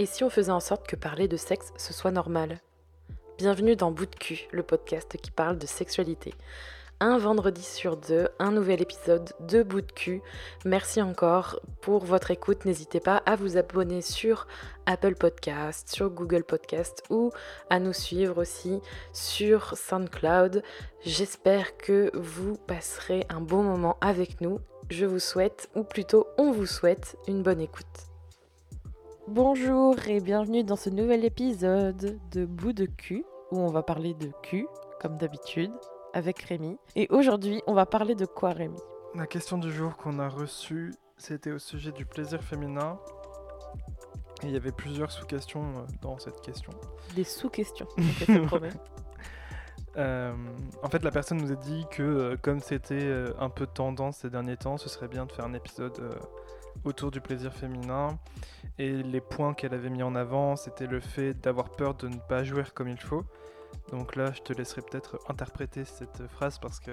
Et si on faisait en sorte que parler de sexe, ce soit normal? Bienvenue dans Bout de cul, le podcast qui parle de sexualité. Un vendredi sur deux, un nouvel épisode de Bout de cul. Merci encore pour votre écoute. N'hésitez pas à vous abonner sur Apple Podcast, sur Google Podcast ou à nous suivre aussi sur SoundCloud. J'espère que vous passerez un bon moment avec nous. Je vous souhaite, ou plutôt on vous souhaite, une bonne écoute. Bonjour et bienvenue dans ce nouvel épisode de Bout de cul où on va parler de cul, comme d'habitude, avec Rémi. Et aujourd'hui, on va parler de quoi, Rémi? La question du jour qu'on a reçue, c'était au sujet du plaisir féminin. Et il y avait plusieurs sous-questions euh, dans cette question. Des sous-questions, promets. Euh, en fait, la personne nous a dit que euh, comme c'était euh, un peu tendance ces derniers temps, ce serait bien de faire un épisode autour du plaisir féminin. Et les points qu'elle avait mis en avant, c'était le fait d'avoir peur de ne pas jouir comme il faut. Donc là, je te laisserai peut-être interpréter cette phrase parce que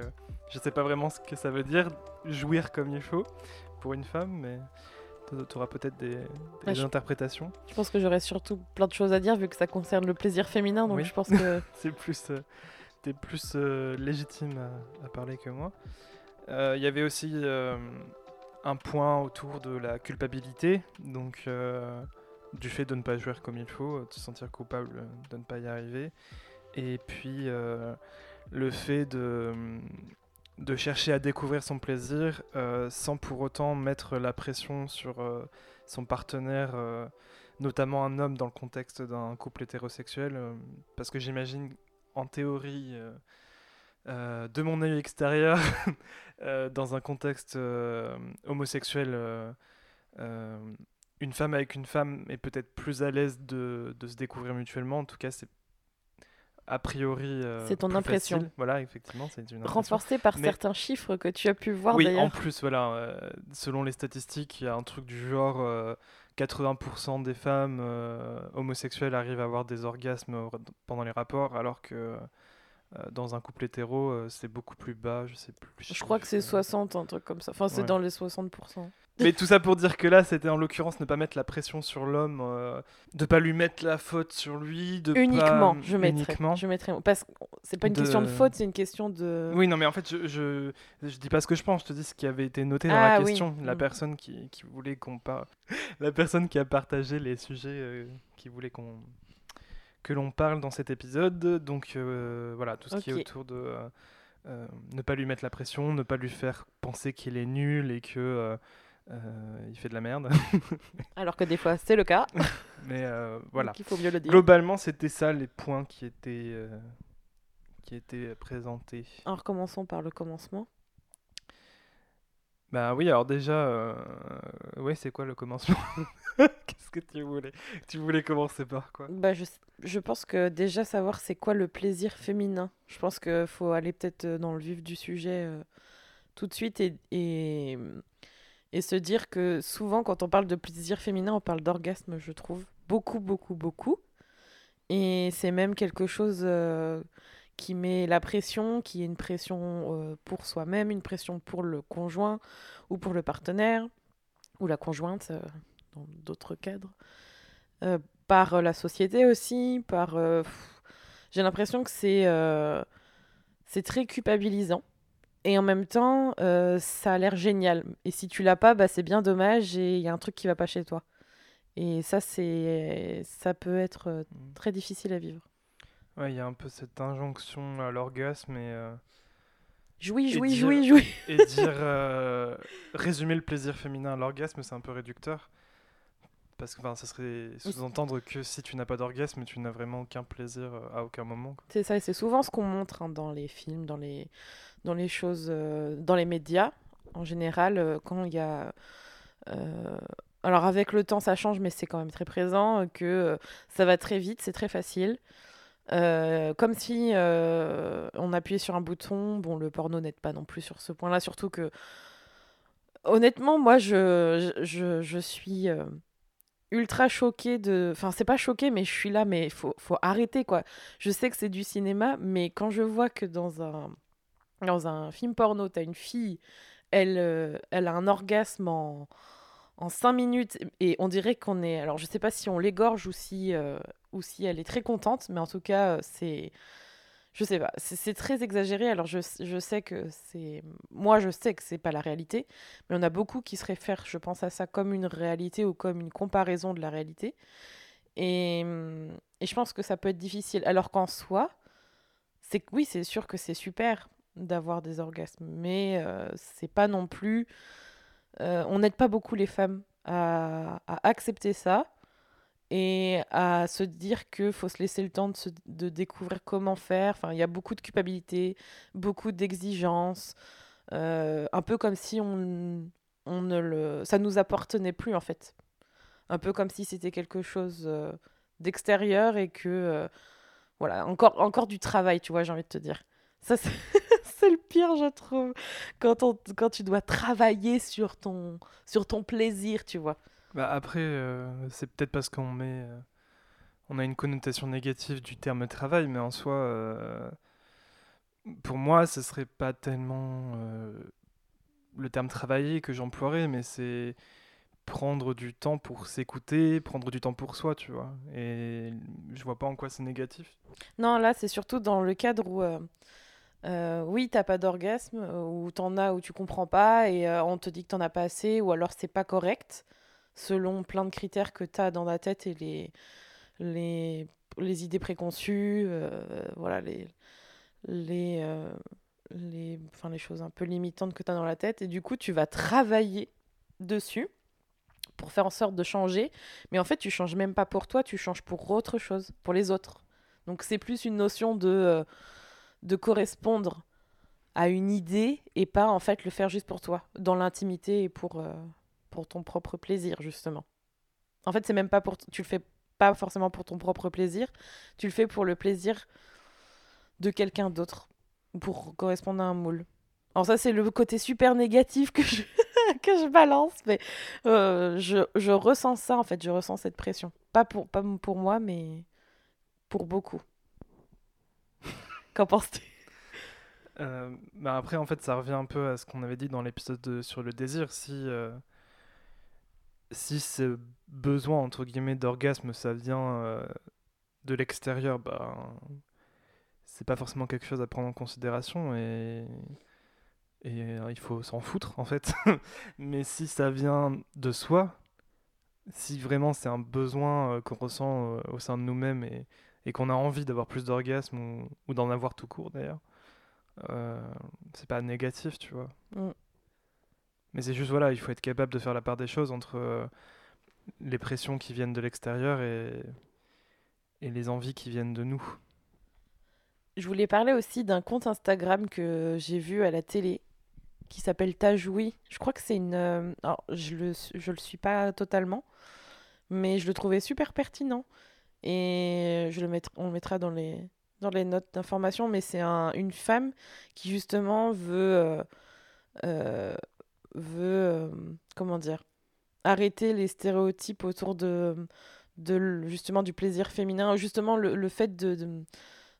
je sais pas vraiment ce que ça veut dire, jouir comme il faut, pour une femme, mais tu auras peut-être des, des Ouais, je- interprétations. Je pense que j'aurais surtout plein de choses à dire vu que ça concerne le plaisir féminin, donc Oui. je pense que... c'est plus, euh, t'es plus euh, légitime à, à parler que moi. Euh, Il y avait aussi euh, un point autour de la culpabilité, donc euh, du fait de ne pas jouer comme il faut, de se sentir coupable de ne pas y arriver, et puis euh, le fait de chercher à découvrir son plaisir euh, sans pour autant mettre la pression sur euh, son partenaire, euh, notamment un homme dans le contexte d'un couple hétérosexuel, euh, parce que j'imagine en théorie, euh, de mon œil extérieur, euh, dans un contexte euh, homosexuel, une femme avec une femme est peut-être plus à l'aise de, de se découvrir mutuellement. En tout cas, c'est a priori. euh, C'est ton impression. facile. Voilà, effectivement, c'est une impression. Renforcé par Mais- certains chiffres que tu as pu voir Oui, en plus, voilà, euh, selon les statistiques, il y a un truc du genre euh, 80% des femmes homosexuelles arrivent à avoir des orgasmes pendant les rapports, alors que dans un couple hétéro, euh, c'est beaucoup plus bas, je sais plus. Je crois que c'est chiffre. 60, un truc comme ça. Enfin, c'est Ouais. dans les 60%. Mais tout ça pour dire que là, c'était en l'occurrence ne pas mettre la pression sur l'homme, euh, de pas lui mettre la faute sur lui, de Uniquement, pas... je mettrais. Uniquement. Je mettrais. Parce que c'est pas une question de faute, c'est une question de. Oui, non, mais en fait, je, je, je dis pas ce que je pense, je te dis ce qui avait été noté dans Ah la oui. question. La Mm. personne qui, qui voulait qu'on parle. La personne qui a partagé les sujets euh, qui voulait qu'on que l'on parle dans cet épisode. Donc euh, voilà, tout ce qui est autour de euh, euh, ne pas lui mettre la pression, ne pas lui faire penser qu'il est nul et que il fait de la merde. Alors que des fois, c'est le cas. mais voilà. Donc il faut mieux le dire. Globalement, c'était ça les points qui étaient qui étaient présentés. Alors commençons par le commencement. Bah oui, alors déjà, euh, ouais, c'est quoi le commencement Qu'est-ce que tu voulais Tu voulais commencer par quoi? Bah, je, je pense que déjà savoir c'est quoi le plaisir féminin. Je pense qu'il faut aller peut-être euh, dans le vif du sujet euh, tout de suite et, et, et se dire que souvent quand on parle de plaisir féminin, on parle d'orgasme, je trouve. Beaucoup, beaucoup, beaucoup. Et c'est même quelque chose euh, qui met la pression, qui est une pression pour soi-même, une pression pour le conjoint ou pour le partenaire ou la conjointe euh, dans d'autres cadres. Euh, par euh, la société aussi, par... pff, J'ai l'impression que c'est c'est très culpabilisant. Et en même temps, euh, ça a l'air génial. Et si tu l'as pas, bah, c'est bien dommage et il y a un truc qui va pas chez toi. Et ça, c'est ça peut être euh, Mm. très difficile à vivre. Ouais, il y a un peu cette injonction à l'orgasme et, euh, Jouis, jouis, dire- jouis, jouis. et dire euh, résumer le plaisir féminin à l'orgasme, c'est un peu réducteur. Parce que enfin, ça serait sous-entendre que si tu n'as pas d'orgasme, tu n'as vraiment aucun plaisir euh, à aucun moment. C'est ça, et c'est souvent ce qu'on montre hein, dans les films, dans les, dans les choses, euh, dans les médias, en général, euh, quand il y a... alors avec le temps, ça change, mais c'est quand même très présent, que ça va très vite, c'est très facile. Euh, comme si euh, on appuyait sur un bouton. Bon, le porno n'aide pas non plus sur ce point-là, surtout que... Honnêtement, moi, je, je, je- suis... euh, ultra choquée de enfin c'est pas choquée mais je suis là mais faut faut arrêter quoi je sais que c'est du cinéma, mais quand je vois que dans un, dans un film porno, t'as une fille, elle, elle a un orgasme en, en 5 minutes et on dirait qu'on est alors je sais pas si on l'égorge ou si euh, ou si elle est très contente mais en tout cas euh, c'est je sais pas c'est très exagéré. Alors je, je sais que c'est moi je sais que c'est pas la réalité mais on a beaucoup qui se réfèrent je pense à ça comme une réalité ou comme une comparaison de la réalité. Et, et je pense que ça peut être difficile. Alors qu'en soi c'est oui c'est sûr que c'est super d'avoir des orgasmes mais euh, c'est pas non plus euh, on n'aide pas beaucoup les femmes à, accepter ça et à se dire qu'il faut se laisser le temps de, découvrir comment faire. Enfin, il y a beaucoup de culpabilité, beaucoup d'exigences, euh, un peu comme si on ne le, ça nous appartenait plus en fait. Un peu comme si c'était quelque chose euh, d'extérieur et que voilà, encore, encore du travail, tu vois, j'ai envie de te dire. Ça, c'est le pire, je trouve. Quand, on, quand tu dois travailler sur ton, sur ton plaisir, tu vois. Bah après, euh, c'est peut-être parce qu'on met. Euh, on a une connotation négative du terme travail, mais en soi, euh, pour moi, ce serait pas tellement le terme travailler que j'emploierais, mais c'est prendre du temps pour s'écouter, prendre du temps pour soi, tu vois. Et je vois pas en quoi c'est négatif. Non, là, c'est surtout dans le cadre où euh, oui, t'as pas d'orgasme, euh, ou t'en as ou tu comprends pas, et euh, on te dit que t'en as pas assez, ou alors c'est pas correct, selon plein de critères que t'as dans la tête et les, les, les idées préconçues, voilà, les, les, les, les choses un peu limitantes que t'as dans la tête, et du coup, tu vas travailler dessus pour faire en sorte de changer, mais en fait, tu changes même pas pour toi, tu changes pour autre chose, pour les autres. Donc, c'est plus une notion de de correspondre à une idée et pas en fait le faire juste pour toi, dans l'intimité et pour, euh, pour ton propre plaisir justement. En fait, c'est même pas pour tu le fais pas forcément pour ton propre plaisir, tu le fais pour le plaisir de quelqu'un d'autre pour correspondre à un moule. Alors ça c'est le côté super négatif que je que je balance, mais euh, je, je, ressens ça en fait, je ressens cette pression. Pas pour, pas pour moi, mais pour beaucoup. Qu'en penses-tu? Euh, bah Après, en fait, ça revient un peu à ce qu'on avait dit dans l'épisode sur le désir. Si, euh, si ce besoin, entre guillemets, d'orgasme, ça vient euh, de l'extérieur, bah, c'est pas forcément quelque chose à prendre en considération et, et il faut s'en foutre, en fait. Mais si ça vient de soi, si vraiment c'est un besoin qu'on ressent au sein de nous-mêmes et et qu'on a envie d'avoir plus d'orgasme ou, d'en avoir tout court d'ailleurs, euh, c'est pas négatif, tu vois. Mm. Mais c'est juste, voilà, il faut être capable de faire la part des choses entre euh, les pressions qui viennent de l'extérieur et, et les envies qui viennent de nous. Je voulais parler aussi d'un compte Instagram que j'ai vu à la télé qui s'appelle Tajoui. Je crois que c'est une. Euh, alors, je le, je le suis pas totalement, mais je le trouvais super pertinent. Et je le mettrai, on le mettra dans les, dans les notes d'information, mais c'est un, une femme qui justement veut, euh, euh, veut euh, comment dire, arrêter les stéréotypes autour de, de justement du plaisir féminin, justement le, le fait de, de,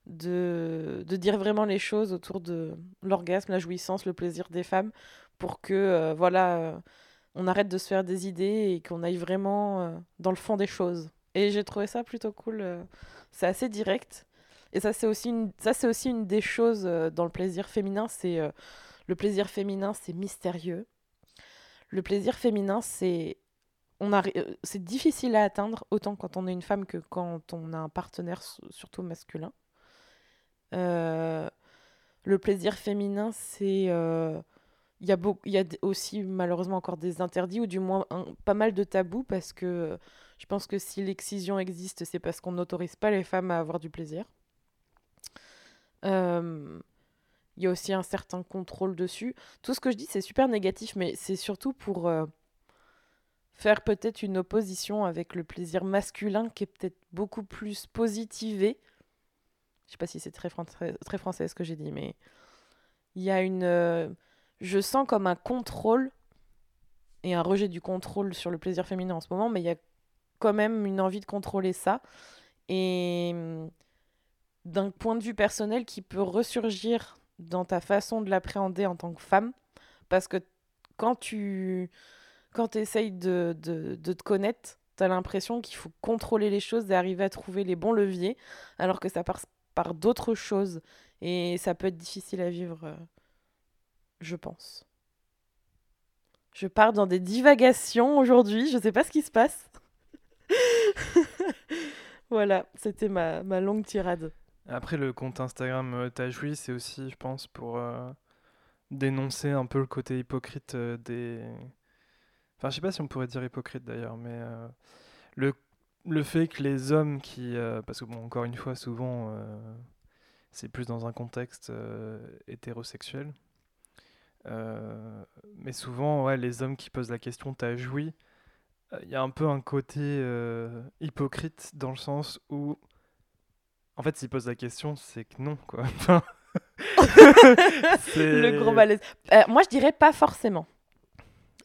de, de, dire vraiment les choses autour de l'orgasme, la jouissance, le plaisir des femmes, pour que voilà, on arrête de se faire des idées et qu'on aille vraiment dans le fond des choses. Et j'ai trouvé ça plutôt cool. Euh, c'est assez direct. Et ça, c'est aussi une, aussi une des choses euh, dans le plaisir féminin. C'est euh, le plaisir féminin, c'est mystérieux. Le plaisir féminin, c'est c'est difficile à atteindre autant quand on est une femme que quand on a un partenaire, surtout masculin. le plaisir féminin, c'est il y, a y a aussi malheureusement encore des interdits ou du moins pas mal de tabous parce que je pense que si l'excision existe, c'est parce qu'on n'autorise pas les femmes à avoir du plaisir. Euh, il y a aussi un certain contrôle dessus. Tout ce que je dis, c'est super négatif, mais c'est surtout pour euh, faire peut-être une opposition avec le plaisir masculin qui est peut-être beaucoup plus positivé. Je sais pas si c'est très, très français ce que j'ai dit, mais il y a une. Euh, je sens comme un contrôle et un rejet du contrôle sur le plaisir féminin en ce moment, mais il y a quand même une envie de contrôler ça. Et hum, d'un point de vue personnel qui peut ressurgir dans ta façon de l'appréhender en tant que femme. Parce que quand tu, quand essayes de, de, de te connaître, tu as l'impression qu'il faut contrôler les choses et arriver à trouver les bons leviers, alors que ça passe par d'autres choses. Et ça peut être difficile à vivre, euh, je pense. Je pars dans des divagations aujourd'hui, je sais pas ce qui se passe. Voilà, c'était ma, ma longue tirade. Après, le compte Instagram euh, T'as joui, c'est aussi, je pense, pour euh, dénoncer un peu le côté hypocrite euh, des. Enfin, je sais pas si on pourrait dire hypocrite d'ailleurs, mais le, le fait que les hommes qui. parce que, bon, encore une fois, souvent, c'est plus dans un contexte hétérosexuel. Mais souvent, les hommes qui posent la question T'as joui il y a un peu un côté euh, hypocrite dans le sens où. En fait, s'ils posent la question, c'est que non, quoi. Enfin, Le gros malaise. Euh, moi, je dirais pas forcément.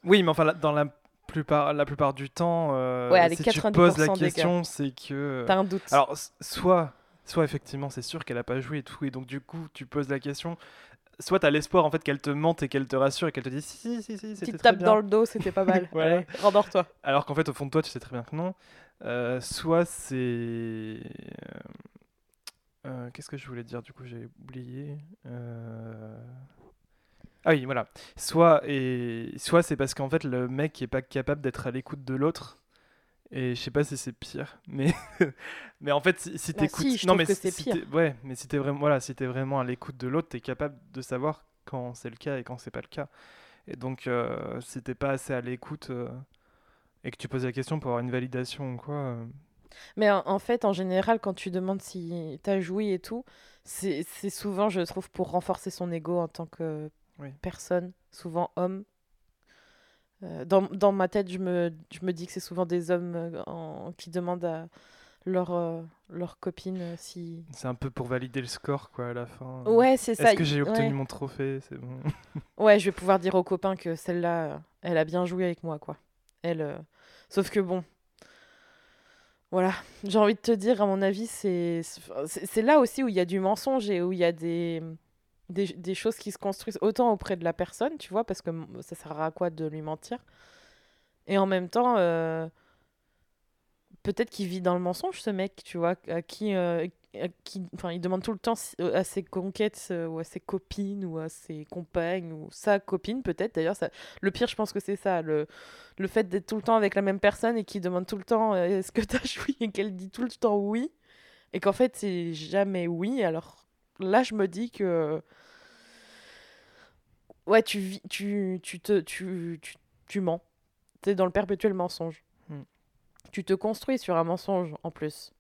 Oui, mais enfin, la- dans la plupart, la plupart du temps, euh, Ouais, si tu 90% poses la question, c'est que. T'as un doute. Alors, soit, soit effectivement, c'est sûr qu'elle a pas joué et tout, et donc du coup, tu poses la question. Soit t'as l'espoir en fait qu'elle te mente et qu'elle te rassure et qu'elle te dise si, si, si, si, c'était très bien. dans le dos, c'était pas mal. Voilà. Allez, rendors-toi. Alors qu'en fait, au fond de toi, tu sais très bien que non. Euh, soit c'est. euh, euh, Qu'est-ce que je voulais dire? Du coup, j'ai oublié. Euh, Ah oui, voilà. Soit, et... soit c'est parce qu'en fait, le mec est pas capable d'être à l'écoute de l'autre. Et je sais pas si c'est pire, mais mais en fait si, si Bah t'écoutes, si, non mais si- pire. ouais, mais si t'es vraiment voilà, si t'es vraiment à l'écoute de l'autre, t'es capable de savoir quand c'est le cas et quand c'est pas le cas. Et donc euh, si t'es pas assez à l'écoute euh, et que tu poses la question pour avoir une validation ou quoi, euh, Mais en, en fait, en général, quand tu demandes si t'as joui et tout, c'est c'est souvent, je trouve, pour renforcer son ego en tant que Oui. personne, souvent homme. Euh, dans, dans ma tête, je me, je me dis que c'est souvent des hommes euh, en- qui demandent à leur, euh, leur copine si... c'est un peu pour valider le score quoi à la fin. Ouais, c'est ça. Est-ce que j'ai ouais. obtenu mon trophée? C'est bon. Ouais, je vais pouvoir dire aux copains que celle-là, elle a bien joué avec moi, quoi. Elle, euh, Sauf que bon, voilà, j'ai envie de te dire, à mon avis, c'est c'est là aussi où il y a du mensonge et où il y a des, des, des choses qui se construisent autant auprès de la personne, tu vois, parce que ça sert à quoi de lui mentir? Et en même temps, euh, peut-être qu'il vit dans le mensonge, ce mec, tu vois, à qui, euh, à qui il demande tout le temps si- à ses conquêtes euh, ou à ses copines ou à ses compagnes ou sa copine, peut-être. D'ailleurs, le pire, je pense que c'est ça, le, le fait d'être tout le temps avec la même personne et qui demande tout le temps euh, est-ce que t'as joui et qu'elle dit tout le temps oui et qu'en fait, c'est jamais oui. Alors là, je me dis que. Ouais, tu, vis, tu, tu, te, tu, tu, tu mens. T'es dans le perpétuel mensonge. Hmm. Tu te construis sur un mensonge en plus.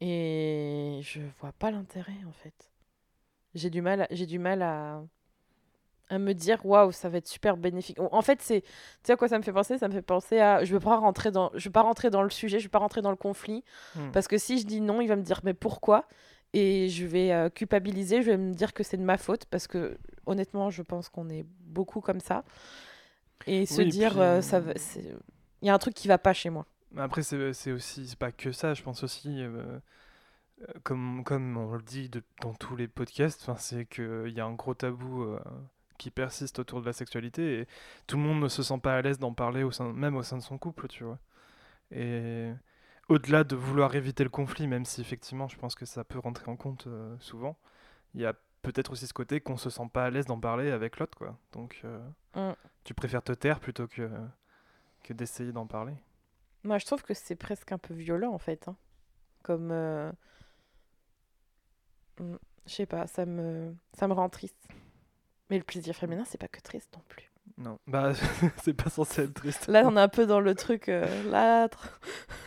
Et je vois pas l'intérêt en fait. J'ai du mal, à- j'ai du mal à, à me dire waouh, ça va être super bénéfique. En fait, c'est, tu sais à quoi ça me fait penser? Ça me fait penser à, je veux pas rentrer dans, je veux pas rentrer dans le sujet, je veux pas rentrer dans le conflit, Hmm. parce que si je dis non, il va me dire mais pourquoi? Et je vais euh, culpabiliser, je vais me dire que c'est de ma faute, parce que honnêtement, je pense qu'on est beaucoup comme ça. Et se dire, puis- euh, ça c'est, il y a un truc qui va pas chez moi. Après, c'est c'est aussi, c'est pas que ça, je pense aussi, euh, euh, comme, comme on le dit de- dans tous les podcasts, c'est qu'il y a un gros tabou euh, qui persiste autour de la sexualité et tout le monde ne se sent pas à l'aise d'en parler, au sein, même au sein de son couple, tu vois. Et au-delà de vouloir éviter le conflit, même si effectivement je pense que ça peut rentrer en compte euh, souvent, il y a peut-être aussi ce côté qu'on se sent pas à l'aise d'en parler avec l'autre, quoi. Donc euh, Mm. tu préfères te taire plutôt que, que d'essayer d'en parler? Moi, je trouve que c'est presque un peu violent, en fait. hein. Comme. euh, hmm, Je sais pas, ça me... ça me rend triste. Mais le plaisir féminin, c'est pas que triste non plus. Non, bah c'est pas censé être triste. Là, on est un peu dans le truc. euh, la...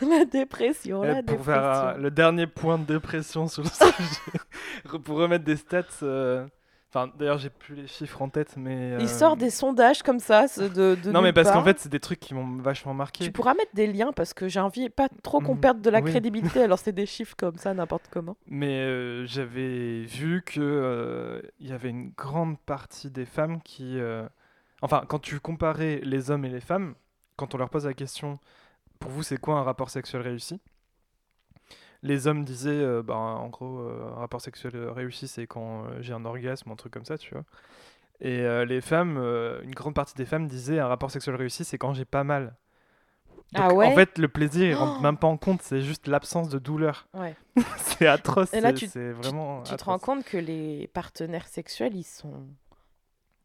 la dépression, Eh, la pour faire euh, dépression. le dernier point de dépression sur le sujet, pour remettre des stats. euh, Enfin, d'ailleurs, j'ai plus les chiffres en tête, mais. Il euh, sort des sondages comme ça, de, de Non, mais parce qu'en fait, c'est des trucs qui m'ont vachement marqué. Tu pourras mettre des liens parce que j'ai envie pas trop qu'on Mhm. perde de la Oui. crédibilité. Alors, c'est des chiffres comme ça, n'importe comment. Mais euh, j'avais vu que euh, il y avait une grande partie des femmes qui, euh, enfin, quand tu comparais les hommes et les femmes, quand on leur pose la question, pour vous, c'est quoi un rapport sexuel réussi? Les hommes disaient, euh, bah, en gros, euh, un rapport sexuel réussi, c'est quand euh, j'ai un orgasme, un truc comme ça, tu vois. Et les femmes, une grande partie des femmes disaient un rapport sexuel réussi, c'est quand j'ai pas mal. Donc, Ah ouais? En fait, le plaisir, il rentre Oh même pas en compte, c'est juste l'absence de douleur. Ouais. c'est atroce. Et là, c'est- tu- vraiment. Tu te rends compte que les partenaires sexuels, ils sont,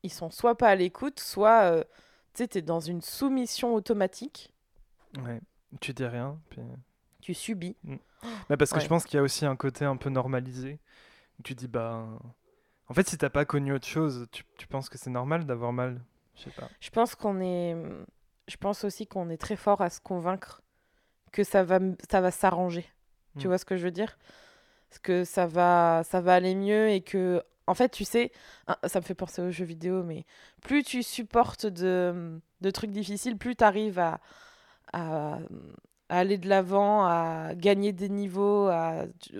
ils sont soit pas à l'écoute, soit euh, tu sais, t'es dans une soumission automatique. Ouais. Tu dis rien. Puis... Tu subis. Mais parce que Ouais. je pense qu'il y a aussi un côté un peu normalisé. Tu dis, bah. En fait, si t'as pas connu autre chose, tu, tu penses que c'est normal d'avoir mal? Je sais pas. Je pense qu'on est, je pense aussi qu'on est très fort à se convaincre que ça va, ça va s'arranger. Tu Mm. vois ce que je veux dire? Parce que ça va, ça va aller mieux et que, en fait, tu sais, ça me fait penser aux jeux vidéo, mais plus tu supportes de, trucs difficiles, plus tu arrives à, aller de l'avant, à gagner des niveaux,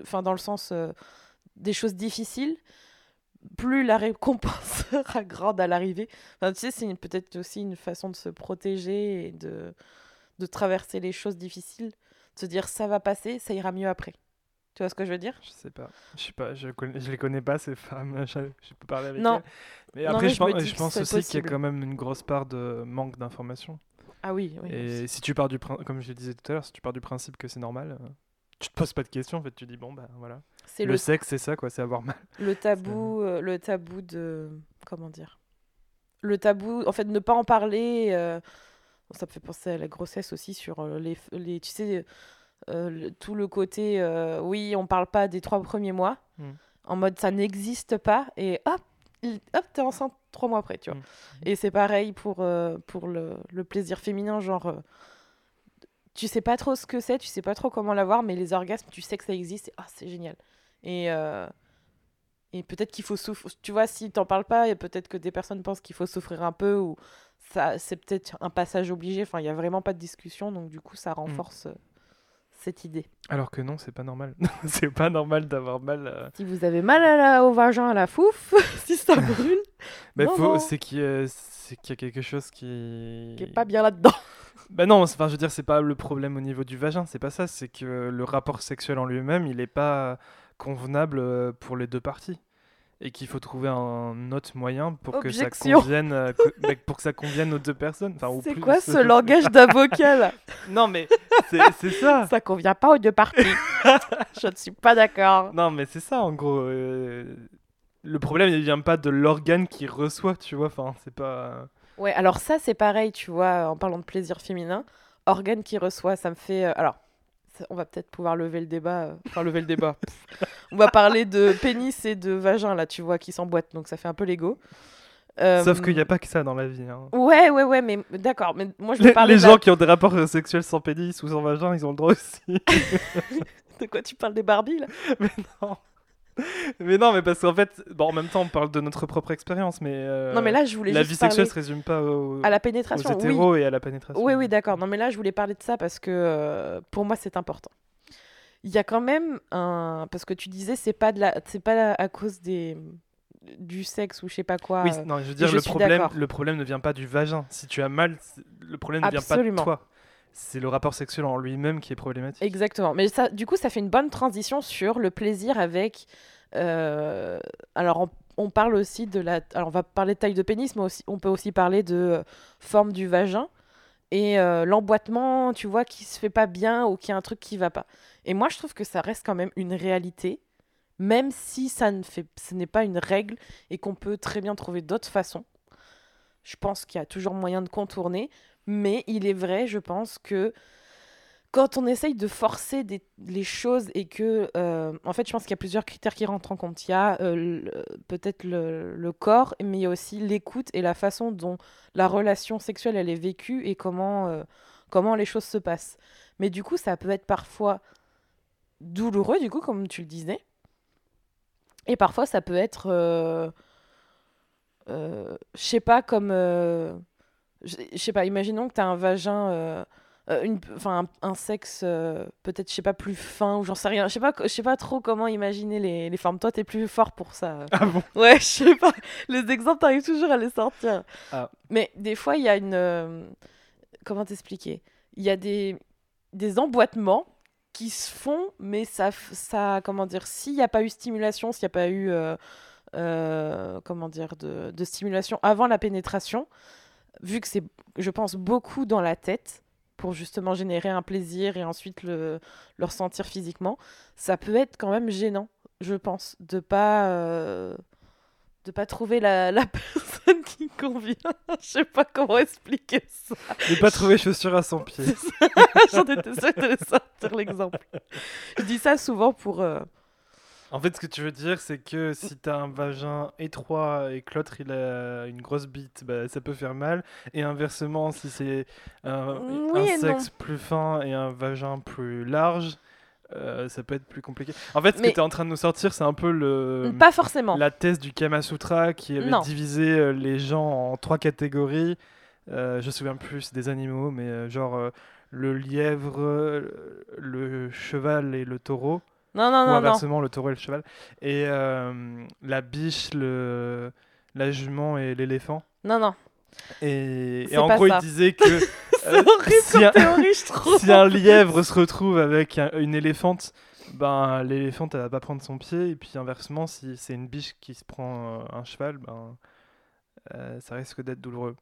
enfin, dans le sens euh, des choses difficiles, plus la récompense sera grande à l'arrivée. Tu sais, c'est peut-être aussi une façon de se protéger et de, de traverser les choses difficiles, de se dire ça va passer, ça ira mieux après. Tu vois ce que je veux dire? Je sais pas. Je sais pas. Je, connais, je les connais pas, ces femmes. Je, je peux parler avec Non. elles. Mais Non, après, mais je, pense, je pense aussi qu'il y a quand même une grosse part de manque d'information. Ah oui, oui. Et si tu pars du principe, comme je le disais tout à l'heure, si tu pars du principe que c'est normal, euh, tu te poses pas de questions. En fait, tu dis bon, bah voilà. C'est Le, le, sexe, c'est ça, quoi. C'est avoir mal. le tabou, euh, le tabou de comment dire? Le tabou, en fait, ne pas en parler. euh, Ça me fait penser à la grossesse aussi sur les, tu sais, le- tout le côté. euh, oui, on parle pas des trois premiers mois, Mm. en mode ça n'existe pas et hop, hop, t'es enceinte trois mois après, tu vois. Mm. Et c'est pareil pour euh, pour le, le plaisir féminin, genre. euh, tu sais pas trop ce que c'est, tu sais pas trop comment l'avoir, mais les orgasmes, tu sais que ça existe, et ah, c'est génial. Et, euh, et peut-être qu'il faut souffrir. Tu vois, si t'en parles pas, et peut-être que des personnes pensent qu'il faut souffrir un peu, ou ça, c'est peut-être un passage obligé. Enfin, il y a vraiment pas de discussion, donc du coup, ça renforce euh, cette idée. Alors que non, c'est pas normal. c'est pas normal d'avoir mal. euh. Si vous avez mal à la- au vagin, à la fouf, si ça brûle, Mais Non, faut, non. c'est qu'il y, a- c'est qu'il y a quelque chose qui. qui est pas bien là-dedans. Bah non, c'est- enfin, je veux dire, c'est pas le problème au niveau du vagin, c'est pas ça. C'est que le rapport sexuel en lui-même, il est pas convenable euh, pour les deux parties. Et qu'il faut trouver un autre moyen pour que ça convienne, euh, pour que ça convienne aux deux personnes. Enfin, C'est quoi ce langage d'avocat là? Non, mais c'est ça. Ça convient pas aux deux parties. Je ne suis pas d'accord. Non, mais c'est ça en gros. euh, Le problème, il vient pas de l'organe qui reçoit, tu vois. Enfin, c'est pas. Ouais, alors ça c'est pareil, tu vois, en parlant de plaisir féminin, organe qui reçoit, ça me fait... euh, alors, on va peut-être pouvoir lever le débat, euh, enfin lever le débat. On va parler de pénis et de vagin, là, tu vois, qui s'emboîtent, donc ça fait un peu l'ego. Euh, Sauf qu'il n'y a pas que ça dans la vie. hein. Ouais, ouais, ouais, mais d'accord, mais moi je Les, parler les gens qui ont des rapports sexuels sans pénis ou sans vagin, ils ont le droit aussi. de quoi tu parles des Barbies, là? Mais non. Mais non, mais parce qu'en fait, bon, en même temps, on parle de notre propre expérience, mais. euh, Non, mais là je voulais La juste vie sexuelle se résume pas à la aux oui. hétéros et à la pénétration. Oui, oui, d'accord. Non, mais là, je voulais parler de ça parce que euh, pour moi, c'est important. Il y a quand même un. Parce que tu disais, c'est pas, de la... c'est pas à cause des... du sexe ou je sais pas quoi. Oui, euh, non, je veux dire, je le problème, le problème ne vient pas du vagin. Si tu as mal, le problème ne vient pas de Absolument. toi. C'est le rapport sexuel en lui-même qui est problématique. Exactement. Mais ça, du coup, ça fait une bonne transition sur le plaisir avec. euh, Alors, on, parle aussi de la. Alors, on va parler de taille de pénis, mais aussi, on peut aussi parler de euh, forme du vagin et euh, l'emboîtement, tu vois, qui se fait pas bien ou qui a un truc qui va pas. Et moi, je trouve que ça reste quand même une réalité, même si ça ne fait, ce n'est pas une règle et qu'on peut très bien trouver d'autres façons. Je pense qu'il y a toujours moyen de contourner, mais il est vrai, je pense que quand on essaye de forcer des- les choses et que, euh, en fait, je pense qu'il y a plusieurs critères qui rentrent en compte. Il y a euh, peut-être le, corps, mais il y a aussi l'écoute et la façon dont la relation sexuelle elle est vécue et comment, euh, comment les choses se passent. Mais du coup, ça peut être parfois douloureux, du coup, comme tu le disais. Et parfois, ça peut être, je sais pas, comme, je je sais pas, imaginons que tu as un vagin, euh, euh, une, un, un sexe euh, peut-être, je sais pas, plus fin ou j'en sais rien. Je sais pas, je sais pas trop comment imaginer les, les formes. Toi, t'es plus fort pour ça. Ah bon? Ouais, je sais pas. Les exemples, t'arrives toujours à les sortir. Ah. Mais des fois, il y a une. euh, comment t'expliquer? Il y a des, des emboîtements qui se font, mais ça, ça comment dire, s'il n'y a pas eu stimulation, s'il n'y a pas eu comment dire, de, de stimulation avant la pénétration, vu que c'est, je pense, beaucoup dans la tête pour justement générer un plaisir et ensuite le, le ressentir physiquement, ça peut être quand même gênant, je pense, de pas euh, de pas trouver la, la personne qui convient. je sais pas comment expliquer ça. De pas trouver chaussures à son pied. J'en étais sûre de sortir l'exemple. Je dis ça souvent pour euh, En fait, ce que tu veux dire, c'est que si t'as un vagin étroit et que l'autre il a une grosse bite, bah, ça peut faire mal. Et inversement, si c'est un, Oui un et non. sexe plus fin et un vagin plus large, euh, ça peut être plus compliqué. En fait, ce Mais- que tu es en train de nous sortir, c'est un peu le, pas forcément. la thèse du Kama Sutra qui avait Non. divisé euh, les gens en trois catégories. Euh, je me souviens plus des animaux, mais euh, genre euh, le lièvre, le cheval et le taureau Non non ou non non. inversement le taureau et le cheval et euh, la biche le la jument et l'éléphant Non non. et, et en gros ça. il disait que euh, si un- théorie, si un lièvre se retrouve avec un- une éléphante ben l'éléphante elle va pas prendre son pied et puis inversement si c'est une biche qui se prend euh, un cheval ben euh, ça risque d'être douloureux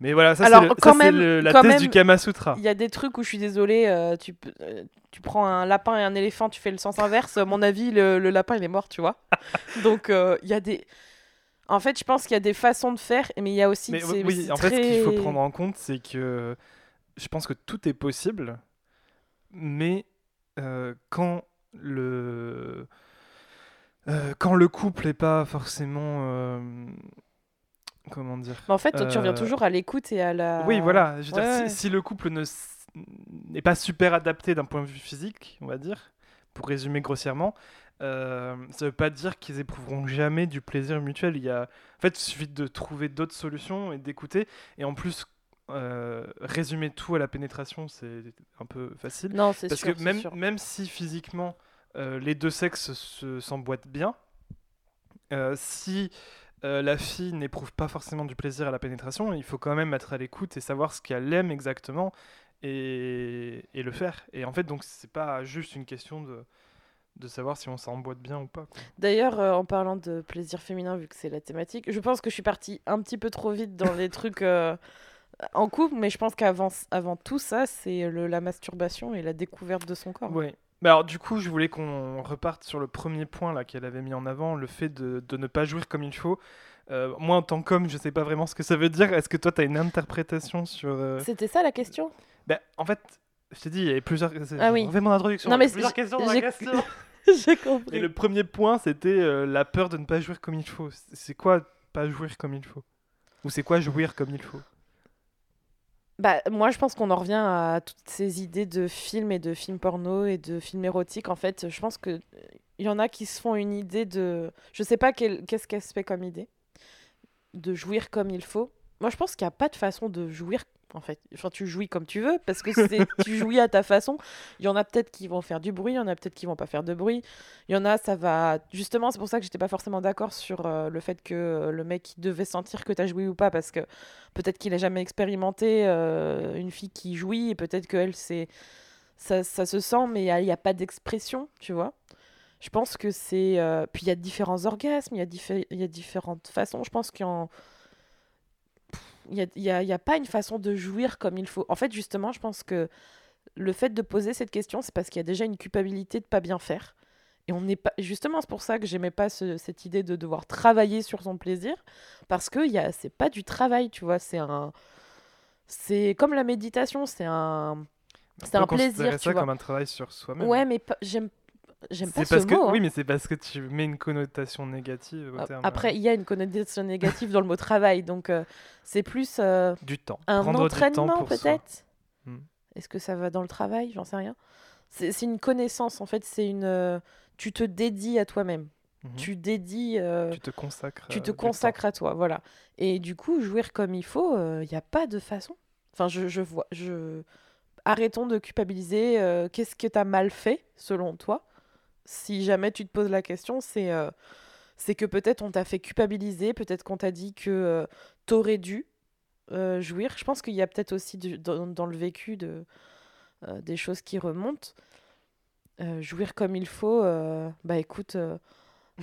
mais voilà ça c'est la quand thèse même, du Kama Sutra Il y a des trucs où je suis désolée, euh, tu, euh, tu prends un lapin et un éléphant, tu fais le sens inverse. À mon avis, le, le lapin, il est mort, tu vois. Donc, il y a des. En fait, je pense qu'il y a des façons de faire, mais il y a aussi. Mais oui, en fait, ce qu'il faut prendre en compte, c'est que je pense que tout est possible, mais quand le quand le couple n'est pas forcément comment dire Mais en fait, tu reviens Euh, toujours à l'écoute et à la. oui voilà je veux dire, Ouais, si- le couple ne n'est pas super adapté d'un point de vue physique on va dire pour résumer grossièrement euh, ça veut pas dire qu'ils éprouveront jamais du plaisir mutuel il y a en fait il suffit de trouver d'autres solutions et d'écouter et en plus euh, résumer tout à la pénétration c'est un peu facile Non, c'est parce sûr. que même, sûr. même si physiquement euh, les deux sexes se- s'emboîtent bien, si euh, la fille n'éprouve pas forcément du plaisir à la pénétration, il faut quand même être à l'écoute et savoir ce qu'elle aime exactement et, et le faire. Et en fait, donc c'est pas juste une question de, de savoir si on s'emboîte bien ou pas. D'ailleurs, euh, en parlant de plaisir féminin, vu que c'est la thématique, je pense que je suis partie un petit peu trop vite dans les trucs euh, en couple, mais je pense qu'avant avant tout ça, c'est la masturbation et la découverte de son corps. Oui. Mais alors du coup, je voulais qu'on reparte sur le premier point là qu'elle avait mis en avant, le fait de, de ne pas jouir comme il faut. Euh, moi, en tant qu'homme, je sais pas vraiment ce que ça veut dire. Est-ce que toi, tu as une interprétation sur... euh, C'était ça la question? Ben, en fait, je t'ai dit, il y avait plusieurs... Ah oui. On fait mon introduction. Non, mais plusieurs questions dans la j'ai- question. J'ai Et compris. le premier point, c'était euh, la peur de ne pas jouir comme il faut. C'est- C'est quoi pas jouir comme il faut? Ou c'est quoi jouir comme il faut? Bah, moi, je pense qu'on en revient à toutes ces idées de films et de films porno et de films érotiques. En fait, je pense que euh, y en a qui se font une idée de. Je sais pas qu'est-ce qu'elle se fait comme idée. De jouir comme il faut. Moi, je pense qu'il n'y a pas de façon de jouir. En fait, enfin, tu jouis comme tu veux parce que c'est tu jouis à ta façon. Il y en a peut-être qui vont faire du bruit, il y en a peut-être qui vont pas faire de bruit. Il y en a, ça va. Justement, c'est pour ça que j'étais pas forcément d'accord sur euh, le fait que euh, le mec il devait sentir que tu as joui ou pas parce que peut-être qu'il a jamais expérimenté euh, une fille qui jouit et peut-être qu'elle c'est ça, ça se sent mais il n'y a, pas d'expression tu vois je pense que c'est puis il y a différents orgasmes il y a diffé- y a différentes façons je pense qu'il y en- il y a, il y a- il y a pas une façon de jouir comme il faut. En fait justement je pense que le fait de poser cette question c'est parce qu'il y a déjà une culpabilité de pas bien faire. Et on n'est pas justement c'est pour ça que j'aimais pas ce- cette idée de devoir travailler sur son plaisir parce que a c'est pas du travail tu vois c'est un c'est comme la méditation c'est un c'est un plaisir ça tu vois. comme un travail sur soi-même. ouais mais pas- j'aime j'aime pas C'est ce parce que mot hein. oui, mais c'est parce que tu mets une connotation négative au A- terme. après il y a une connotation négative dans le mot travail donc euh, c'est plus euh, euh, du temps. un Prendre entraînement peut-être Hmm. est-ce que ça va dans le travail? J'en sais rien c'est une connaissance en fait c'est une euh, tu te dédies à toi-même Mhm. tu dédies euh, Tu te consacres. tu euh, te temps. consacres à toi, voilà. Et du coup, jouir comme il faut, il n'y a pas de façon. Enfin, je, je vois, je... Arrêtons de culpabiliser. euh, Qu'est-ce que tu as mal fait, selon toi? Si jamais tu te poses la question, c'est euh, c'est que peut-être on t'a fait culpabiliser, peut-être qu'on t'a dit que tu t'aurais dû euh, jouir. Je pense qu'il y a peut-être aussi du- dans, dans le vécu de, euh, des choses qui remontent. Euh, jouir comme il faut, euh, bah écoute, euh,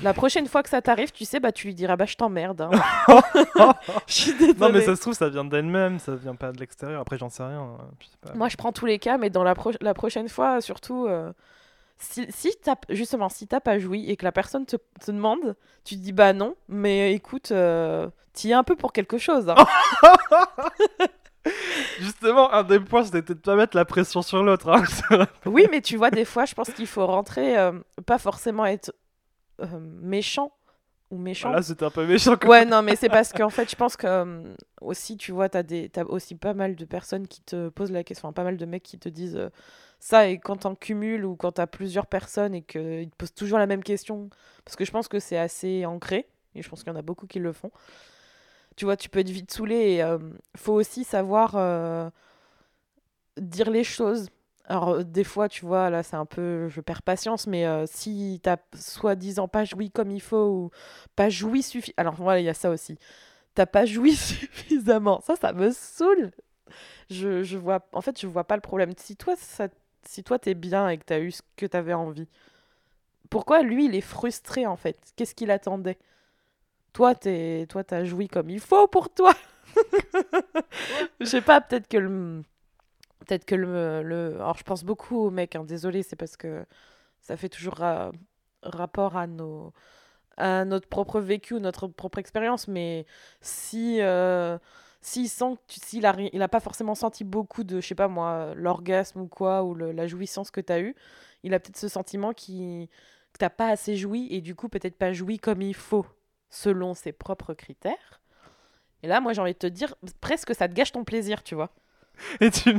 La prochaine fois que ça t'arrive, tu sais, bah tu lui diras bah je t'emmerde. hein. Je suis Non, mais ça se trouve, ça vient d'elle-même, ça vient pas de l'extérieur. Après, j'en sais rien. hein, je sais pas. Moi, je prends tous les cas, mais dans la, pro- la prochaine fois, surtout, euh, si, si t'as, justement, si t'as pas joui et que la personne te, te demande, tu te dis bah non, mais écoute, euh, t'y es un peu pour quelque chose. hein. Justement, un des points, c'était de pas mettre la pression sur l'autre. hein. oui, mais tu vois, des fois, je pense qu'il faut rentrer, euh, pas forcément être euh, méchant ou méchant. Là, c'était un peu méchant. quoi. Ouais, non, mais c'est parce qu'en fait, je pense que euh, aussi, tu vois, t'as des, t'as aussi pas mal de personnes qui te posent la question, enfin, pas mal de mecs qui te disent ça, et quand t'en cumules ou quand t'as plusieurs personnes et qu'ils te posent toujours la même question, parce que je pense que c'est assez ancré, et je pense qu'il y en a beaucoup qui le font. Tu vois, tu peux être vite saoulé et euh, faut aussi savoir euh, dire les choses. Alors, euh, des fois, tu vois, là, c'est un peu. Je perds patience, mais euh, si t'as soi-disant pas joui comme il faut ou pas joui suffisamment. Alors, voilà, il y a ça aussi. T'as pas joui suffisamment. Ça, ça me saoule. Je, je vois. En fait, je vois pas le problème. Si toi, ça... si toi, t'es bien et que t'as eu ce que t'avais envie, pourquoi lui, il est frustré, en fait? Qu'est-ce qu'il attendait? Toi, t'es... toi, t'as joui comme il faut pour toi. Je sais pas, peut-être que le. Peut-être que le, le- Alors, je pense beaucoup aux mecs, hein, désolé, c'est parce que ça fait toujours ra- rapport à, nos... à notre propre vécu ou notre propre expérience, mais si. euh, S'il sent s'il a, il a pas forcément senti beaucoup de, je sais pas moi, l'orgasme ou quoi, ou le- la jouissance que tu as eue, il a peut-être ce sentiment qui, que t'as pas assez joui et du coup peut-être pas joui comme il faut, selon ses propres critères. Et là, moi j'ai envie de te dire, presque ça te gâche ton plaisir, tu vois. Et tu,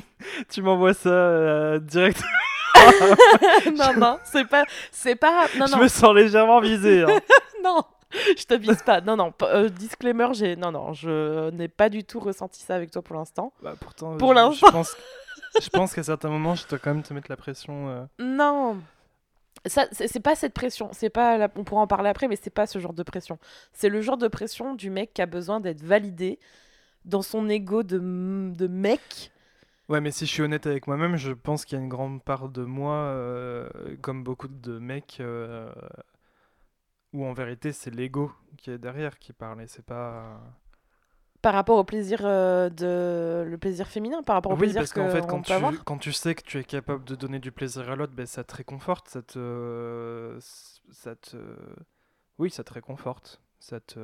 tu m'envoies ça euh, direct. non, non, c'est pas. C'est pas. Non, je non, me sens légèrement visé. hein. non, je te vise pas. Non, non, euh, disclaimer, j'ai. Non, non, je n'ai pas du tout ressenti ça avec toi pour l'instant. Bah, pourtant, Pour je- l'instant. Je pense, je pense qu'à certains moments, je dois quand même te mettre la pression. euh. Non. Ça, c'est c'est pas cette pression. C'est pas. la- On pourra en parler après, mais c'est pas ce genre de pression. C'est le genre de pression du mec qui a besoin d'être validé dans son ego de, de mec. Ouais, mais si je suis honnête avec moi-même, je pense qu'il y a une grande part de moi, euh, comme beaucoup de mecs, euh, où en vérité c'est l'ego qui est derrière qui parle et c'est pas. Par rapport au plaisir euh, de le plaisir féminin, par rapport au Oui, plaisir parce qu'en fait, quand tu, avoir. quand tu sais que tu es capable de donner du plaisir à l'autre, ben, ça te réconforte, ça te, ça te, oui, ça te réconforte, ça te,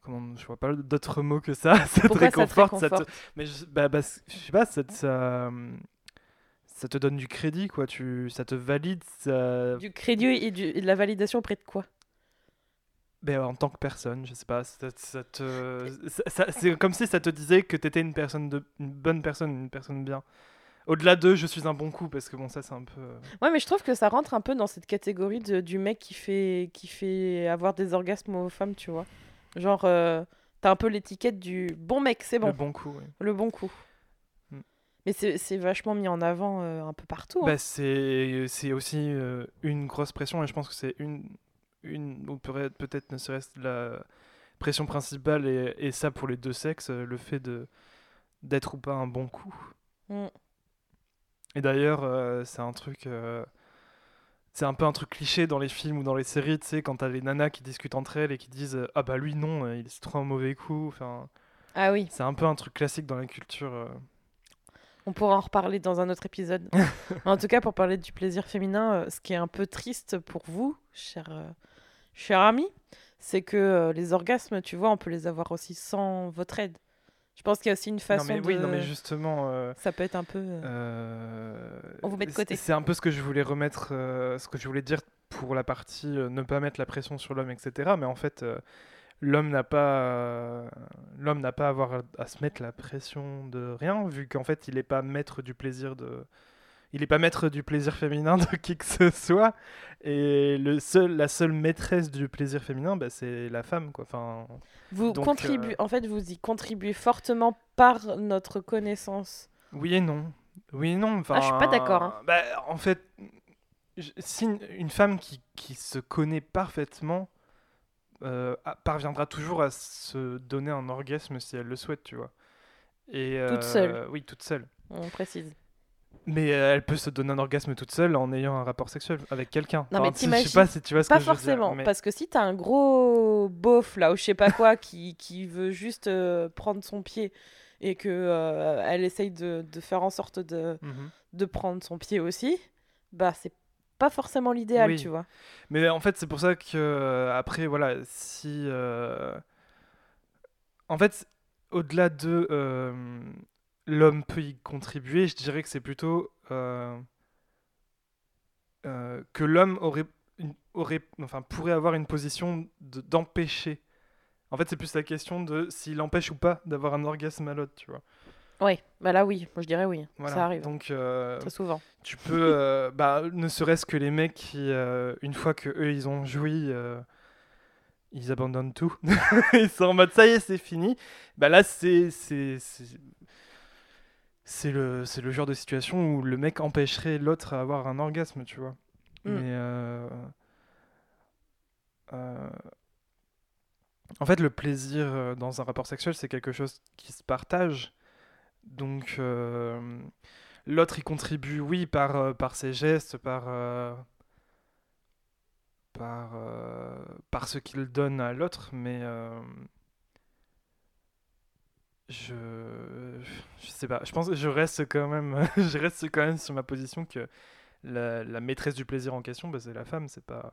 comment, je vois pas d'autres mots que ça, ça te Pourquoi ça te réconforte, ça te, mais je, bah, bah, je sais pas, ça, te- ça, ça te donne du crédit, quoi, tu, ça te valide, ça, Du crédit et, du- et de la validation auprès de quoi? Ben, en tant que personne, je sais pas, ça, ça te, c'est comme si ça te disait que t'étais une personne de, une bonne personne, une personne bien. Au-delà de je suis un bon coup, parce que bon, ça c'est un peu. Ouais, mais je trouve que ça rentre un peu dans cette catégorie de- du mec qui fait, qui fait avoir des orgasmes aux femmes, tu vois. Genre, euh, t'as un peu l'étiquette du bon mec, c'est bon, le bon coup. ouais. le bon coup. Mais c'est vachement mis en avant euh, un peu partout. hein. Bah, c'est aussi euh, une grosse pression, et je pense que c'est une, une ou peut- peut-être ne serait-ce la pression principale, et, et ça pour les deux sexes, euh, le fait d'être ou pas un bon coup. Mm. Et d'ailleurs, euh, c'est un truc. c'est un peu un truc cliché dans les films ou dans les séries, tu sais, quand t'as les nanas qui discutent entre elles et qui disent Ah bah lui non, il est trop un mauvais coup. Enfin, Ah oui, c'est un peu un truc classique dans la culture. On pourra en reparler dans un autre épisode. En tout cas, pour parler du plaisir féminin, euh, ce qui est un peu triste pour vous, cher, euh, cher ami, c'est que euh, les orgasmes, tu vois, on peut les avoir aussi sans votre aide. Je pense qu'il y a aussi une Non façon mais de... oui, non mais justement. euh, Ça peut être un peu... euh, euh, On vous met de côté. C'est un peu ce que je voulais remettre, ce que je voulais dire pour la partie ne pas mettre la pression sur l'homme, etc. Mais en fait, l'homme n'a pas, euh, l'homme n'a pas à avoir à, se mettre la pression de rien, vu qu'en fait, il n'est pas maître du plaisir de, il pas maître du plaisir féminin de qui que ce soit. Et le seul, la seule maîtresse du plaisir féminin, bah, c'est la femme, quoi. Enfin, Vous Donc, contribuez, euh, en fait, vous y contribuez fortement par notre connaissance. Oui et non. Oui et non. Enfin, Ah, je suis pas d'accord, hein. bah, en fait, si une, une femme qui, qui se connaît parfaitement euh, parviendra toujours à se donner un orgasme si elle le souhaite, tu vois. Et, Toute euh, seule. Oui, toute seule. On précise. Mais euh, elle peut se donner un orgasme toute seule en ayant un rapport sexuel avec quelqu'un. Non, mais je sais pas si tu vois ce Pas que je veux dire, forcément, mais- parce que si t'as un gros beauf là ou je sais pas quoi qui, qui veut juste euh, prendre son pied et que euh, elle essaye de, de faire en sorte de, Mhm. de prendre son pied aussi, bah c'est pas forcément l'idéal, Oui. tu vois. Mais en fait, c'est pour ça que euh, après, voilà, si euh, en fait, au-delà de euh, l'homme peut y contribuer, je dirais que c'est plutôt euh, que l'homme aurait, une- aurait, enfin, pourrait avoir une position de- d'empêcher. En fait, c'est plus la question de s'il empêche ou pas d'avoir un orgasme à l'autre, tu vois. Ouais, bah là oui, moi je dirais oui, Voilà. ça arrive Donc, euh, très souvent. tu peux, euh, bah, ne serait-ce que les mecs qui, euh, une fois que eux ils ont joui, ils abandonnent tout. ils sont en mode ça y est, c'est fini. Bah là, c'est c'est c'est le c'est le genre de situation où le mec empêcherait l'autre à avoir un orgasme, tu vois. Mm. Mais en fait, le plaisir dans un rapport sexuel, c'est quelque chose qui se partage. Donc, euh, l'autre y contribue, oui, par, euh, par ses gestes, par, euh, par, par ce qu'il donne à l'autre, mais je, je sais pas. Je pense je reste quand même, sur ma position que la, maîtresse du plaisir en question, bah, c'est la femme, c'est pas.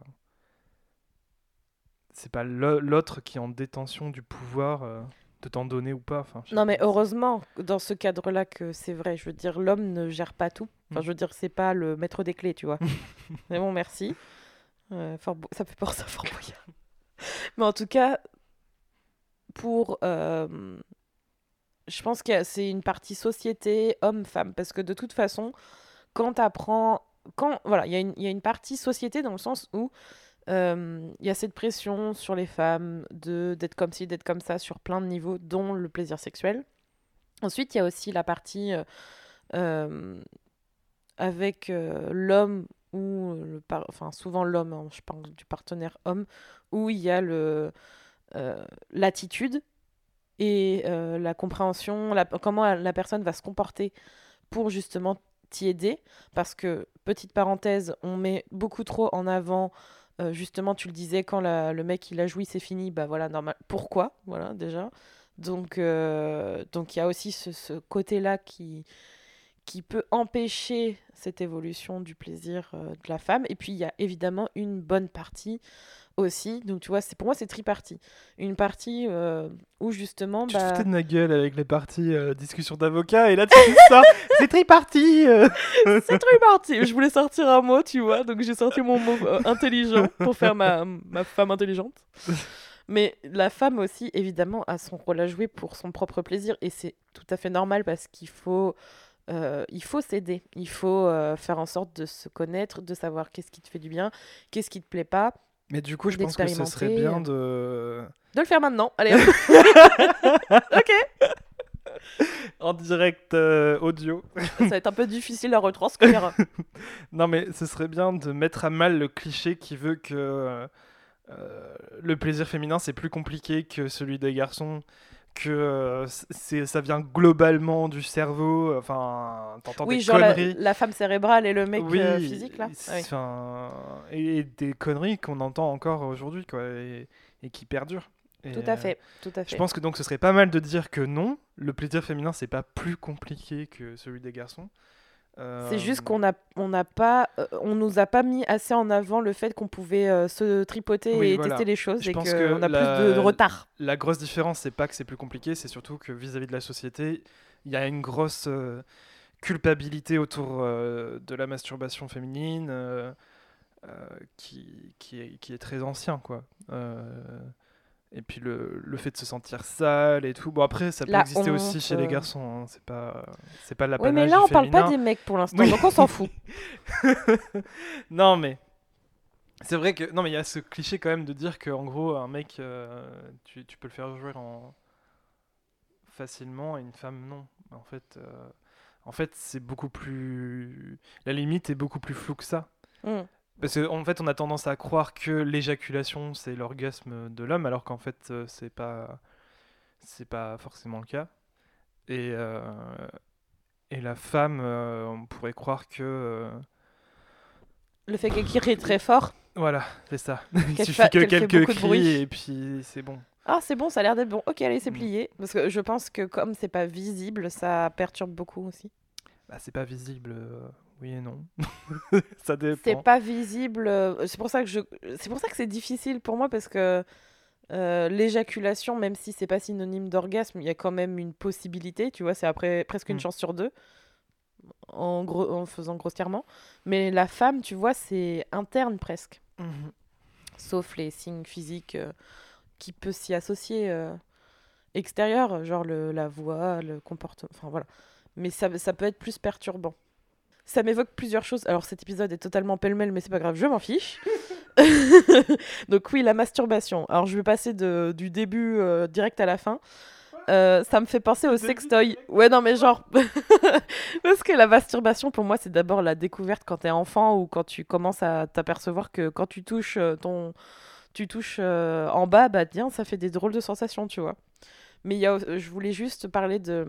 C'est pas l'autre qui est en détention du pouvoir de t'en donner ou pas. Enfin, Non mais heureusement dans ce cadre-là que c'est vrai, je veux dire l'homme ne gère pas tout. Enfin Mm. je veux dire c'est pas le maître des clés, tu vois. mais bon merci. Euh, Fort Bo- ça fait penser à Fort Boyard. mais en tout cas pour euh, je pense que c'est une partie société homme-femme parce que de toute façon quand t'apprends quand voilà il y, a une- il y a une partie société dans le sens où il y a cette pression sur les femmes d'être comme ci, d'être comme ça sur plein de niveaux, dont le plaisir sexuel. Ensuite, il y a aussi la partie euh, euh, avec euh, l'homme ou enfin souvent l'homme, hein, je parle du partenaire homme, où il y a le euh, l'attitude et euh, la compréhension, comment la personne va se comporter pour justement t'y aider. Parce que, petite parenthèse, on met beaucoup trop en avant, euh, justement, tu le disais, quand le mec il a joui, c'est fini, bah voilà, normal. Pourquoi? Voilà, déjà. Donc, euh, il y a aussi ce, ce côté-là qui, qui peut empêcher cette évolution du plaisir euh, de la femme. Et puis, il y a évidemment une bonne partie aussi. Donc, tu vois, c'est pour moi, c'est tripartie. Une partie euh, où justement. Tu te bah, foutais de ma gueule avec les parties euh, discussion d'avocat et là tu dis ça, c'est tripartie. C'est tripartie. Je voulais sortir un mot, tu vois, donc j'ai sorti mon mot intelligent pour faire ma, ma femme intelligente. Mais la femme aussi, évidemment, a son rôle à jouer pour son propre plaisir et c'est tout à fait normal parce qu'il faut, euh, il faut s'aider. Il faut euh, faire en sorte de se connaître, de savoir qu'est-ce qui te fait du bien, qu'est-ce qui te plaît pas, Mais du coup, je pense que ce serait bien D'expérimenter, de de le faire maintenant. Allez, ok. en direct euh, audio. Ça va être un peu difficile à retranscrire. Non, mais ce serait bien de mettre à mal le cliché qui veut que euh, euh, le plaisir féminin c'est plus compliqué que celui des garçons, que euh, c'est ça vient globalement du cerveau. Enfin, t'entends oui, des genre la, conneries. la femme cérébrale et le mec oui, euh, physique là. oui. et, des conneries qu'on entend encore aujourd'hui, quoi, et, et qui perdurent. Et, Tout à fait, tout à fait. Je pense que donc ce serait pas mal de dire que non, le plaisir féminin c'est pas plus compliqué que celui des garçons. C'est juste Euh, qu'on a, on n'a pas, euh, on nous a pas mis assez en avant le fait qu'on pouvait euh, se tripoter Oui, et voilà. tester les choses Je et pense qu'on que a la- plus de, de retard. La grosse différence, c'est pas que c'est plus compliqué, c'est surtout que vis-à-vis de la société, il y a une grosse euh, culpabilité autour euh, de la masturbation féminine euh, euh, qui, qui, est, qui est très ancien, quoi. Et puis le, le fait de se sentir sale et tout. Bon, après, ça peut La exister aussi honte, chez les euh. garçons, hein, c'est pas, c'est pas Oui, l'apanage mais là on parle pas féminin. des mecs pour l'instant, Oui. donc on s'en fout. non, mais c'est vrai que non, mais il y a ce cliché quand même de dire que en gros, un mec, euh, tu, tu peux le faire jouer en facilement et une femme non. En fait, euh, en fait, c'est beaucoup plus la limite est beaucoup plus floue que ça. Mm. Parce qu'en fait, on a tendance à croire que l'éjaculation c'est l'orgasme de l'homme, alors qu'en fait, euh, c'est pas c'est pas forcément le cas. Et euh, Et la femme, euh, on pourrait croire que. euh, Le fait qu'elle crie très fort. Voilà, c'est ça. Il suffit que quelques bruit. cris et puis c'est bon. Ah, c'est bon, ça a l'air d'être bon. Ok, allez, c'est Mm. plié. Parce que je pense que comme c'est pas visible, ça perturbe beaucoup aussi. Bah, c'est pas visible, oui et non. ça dépend. C'est pas visible. euh, C'est pour ça que je. C'est pour ça que c'est difficile pour moi parce que euh, l'éjaculation, même si c'est pas synonyme d'orgasme, il y a quand même une possibilité. Tu vois, c'est après presque une Mm. chance sur deux. En gros, en faisant grossièrement. Mais la femme, tu vois, c'est interne presque. Mhm. sauf les signes physiques euh, qui peuvent s'y associer euh, extérieurs, genre le, la voix, le comportement, enfin voilà. Mais ça, ça peut être plus perturbant. Ça m'évoque plusieurs choses. Alors cet épisode est totalement pêle-mêle, mais c'est pas grave, je m'en fiche. Donc oui, la masturbation. Alors je vais passer de, du début euh, direct à la fin. Euh, ça me fait penser au sextoy. Ouais, non, mais genre. Parce que la masturbation, pour moi, c'est d'abord la découverte quand t'es enfant ou quand tu commences à t'apercevoir que quand tu touches euh, ton. Tu touches euh, en bas, bah tiens, ça fait des drôles de sensations, tu vois. Mais y a, je voulais juste parler de,